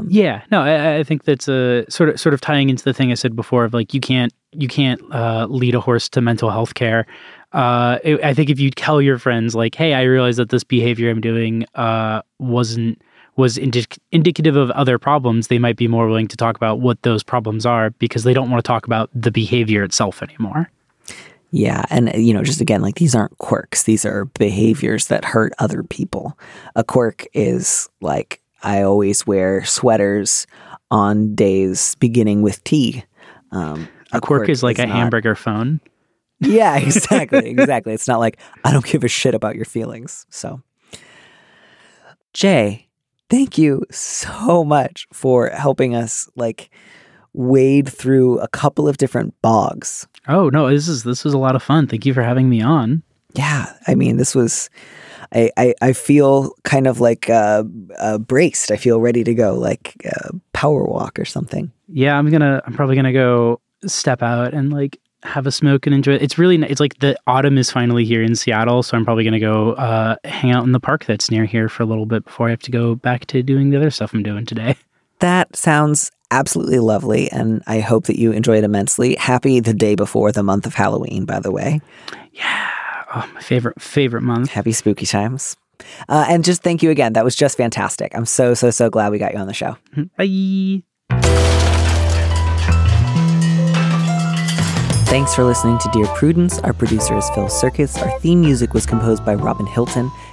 Yeah, no, I, I think that's a sort of sort of tying into the thing I said before of like you can't you can't uh, lead a horse to mental health care. Uh, I I think if you tell your friends like, "Hey, I realize that this behavior I'm doing uh, wasn't was indic- indicative of other problems," they might be more willing to talk about what those problems are because they don't want to talk about the behavior itself anymore. Yeah. And, uh, you know, just again, like these aren't quirks, these are behaviors that hurt other people. A quirk is like, I always wear sweaters on days beginning with T. Um, A quirk, is like a not- hamburger phone. Yeah, exactly. exactly. It's not like I don't give a shit about your feelings. So, Jae, thank you so much for helping us like wade through a couple of different bogs. Oh no, this is this was a lot of fun. Thank you for having me on. Yeah, I mean, this was. I, I, I feel kind of like uh, uh, braced. I feel ready to go, like uh, power walk or something. Yeah, I'm gonna. I'm probably gonna go step out and like have a smoke and enjoy. it. It's really. It's like the autumn is finally here in Seattle, so I'm probably gonna go uh, hang out in the park that's near here for a little bit before I have to go back to doing the other stuff I'm doing today. That sounds absolutely lovely, and I hope that you enjoy it immensely. Happy the day before the month of Halloween, by the way. Yeah. Oh, my favorite favorite month. Happy spooky times. Uh, and just thank you again. That was just fantastic. I'm so, so, so glad we got you on the show. Bye. Thanks for listening to Dear Prudence. Our producer is Phil Surkis. Our theme music was composed by Robin Hilton.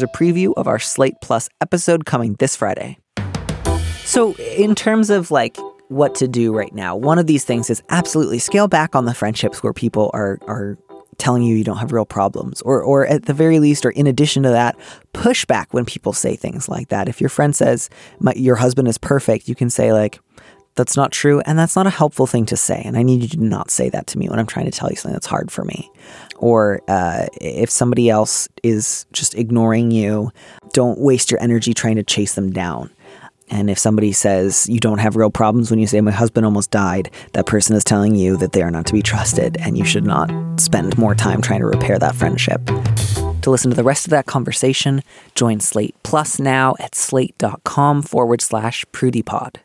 Here's a preview of our Slate Plus episode coming this Friday. So, in terms of like what to do right now, one of these things is absolutely scale back on the friendships where people are are telling you you don't have real problems or or at the very least or in addition to that push back when people say things like that if your friend says your husband is perfect you can say like that's not true and that's not a helpful thing to say and i need you to not say that to me when i'm trying to tell you something that's hard for me or uh, if somebody else is just ignoring you don't waste your energy trying to chase them down. And if somebody says you don't have real problems when you say my husband almost died that person is telling you that they are not to be trusted and you should not spend more time trying to repair that friendship. To listen to the rest of that conversation join slate plus now at slate.com forward slash prudypod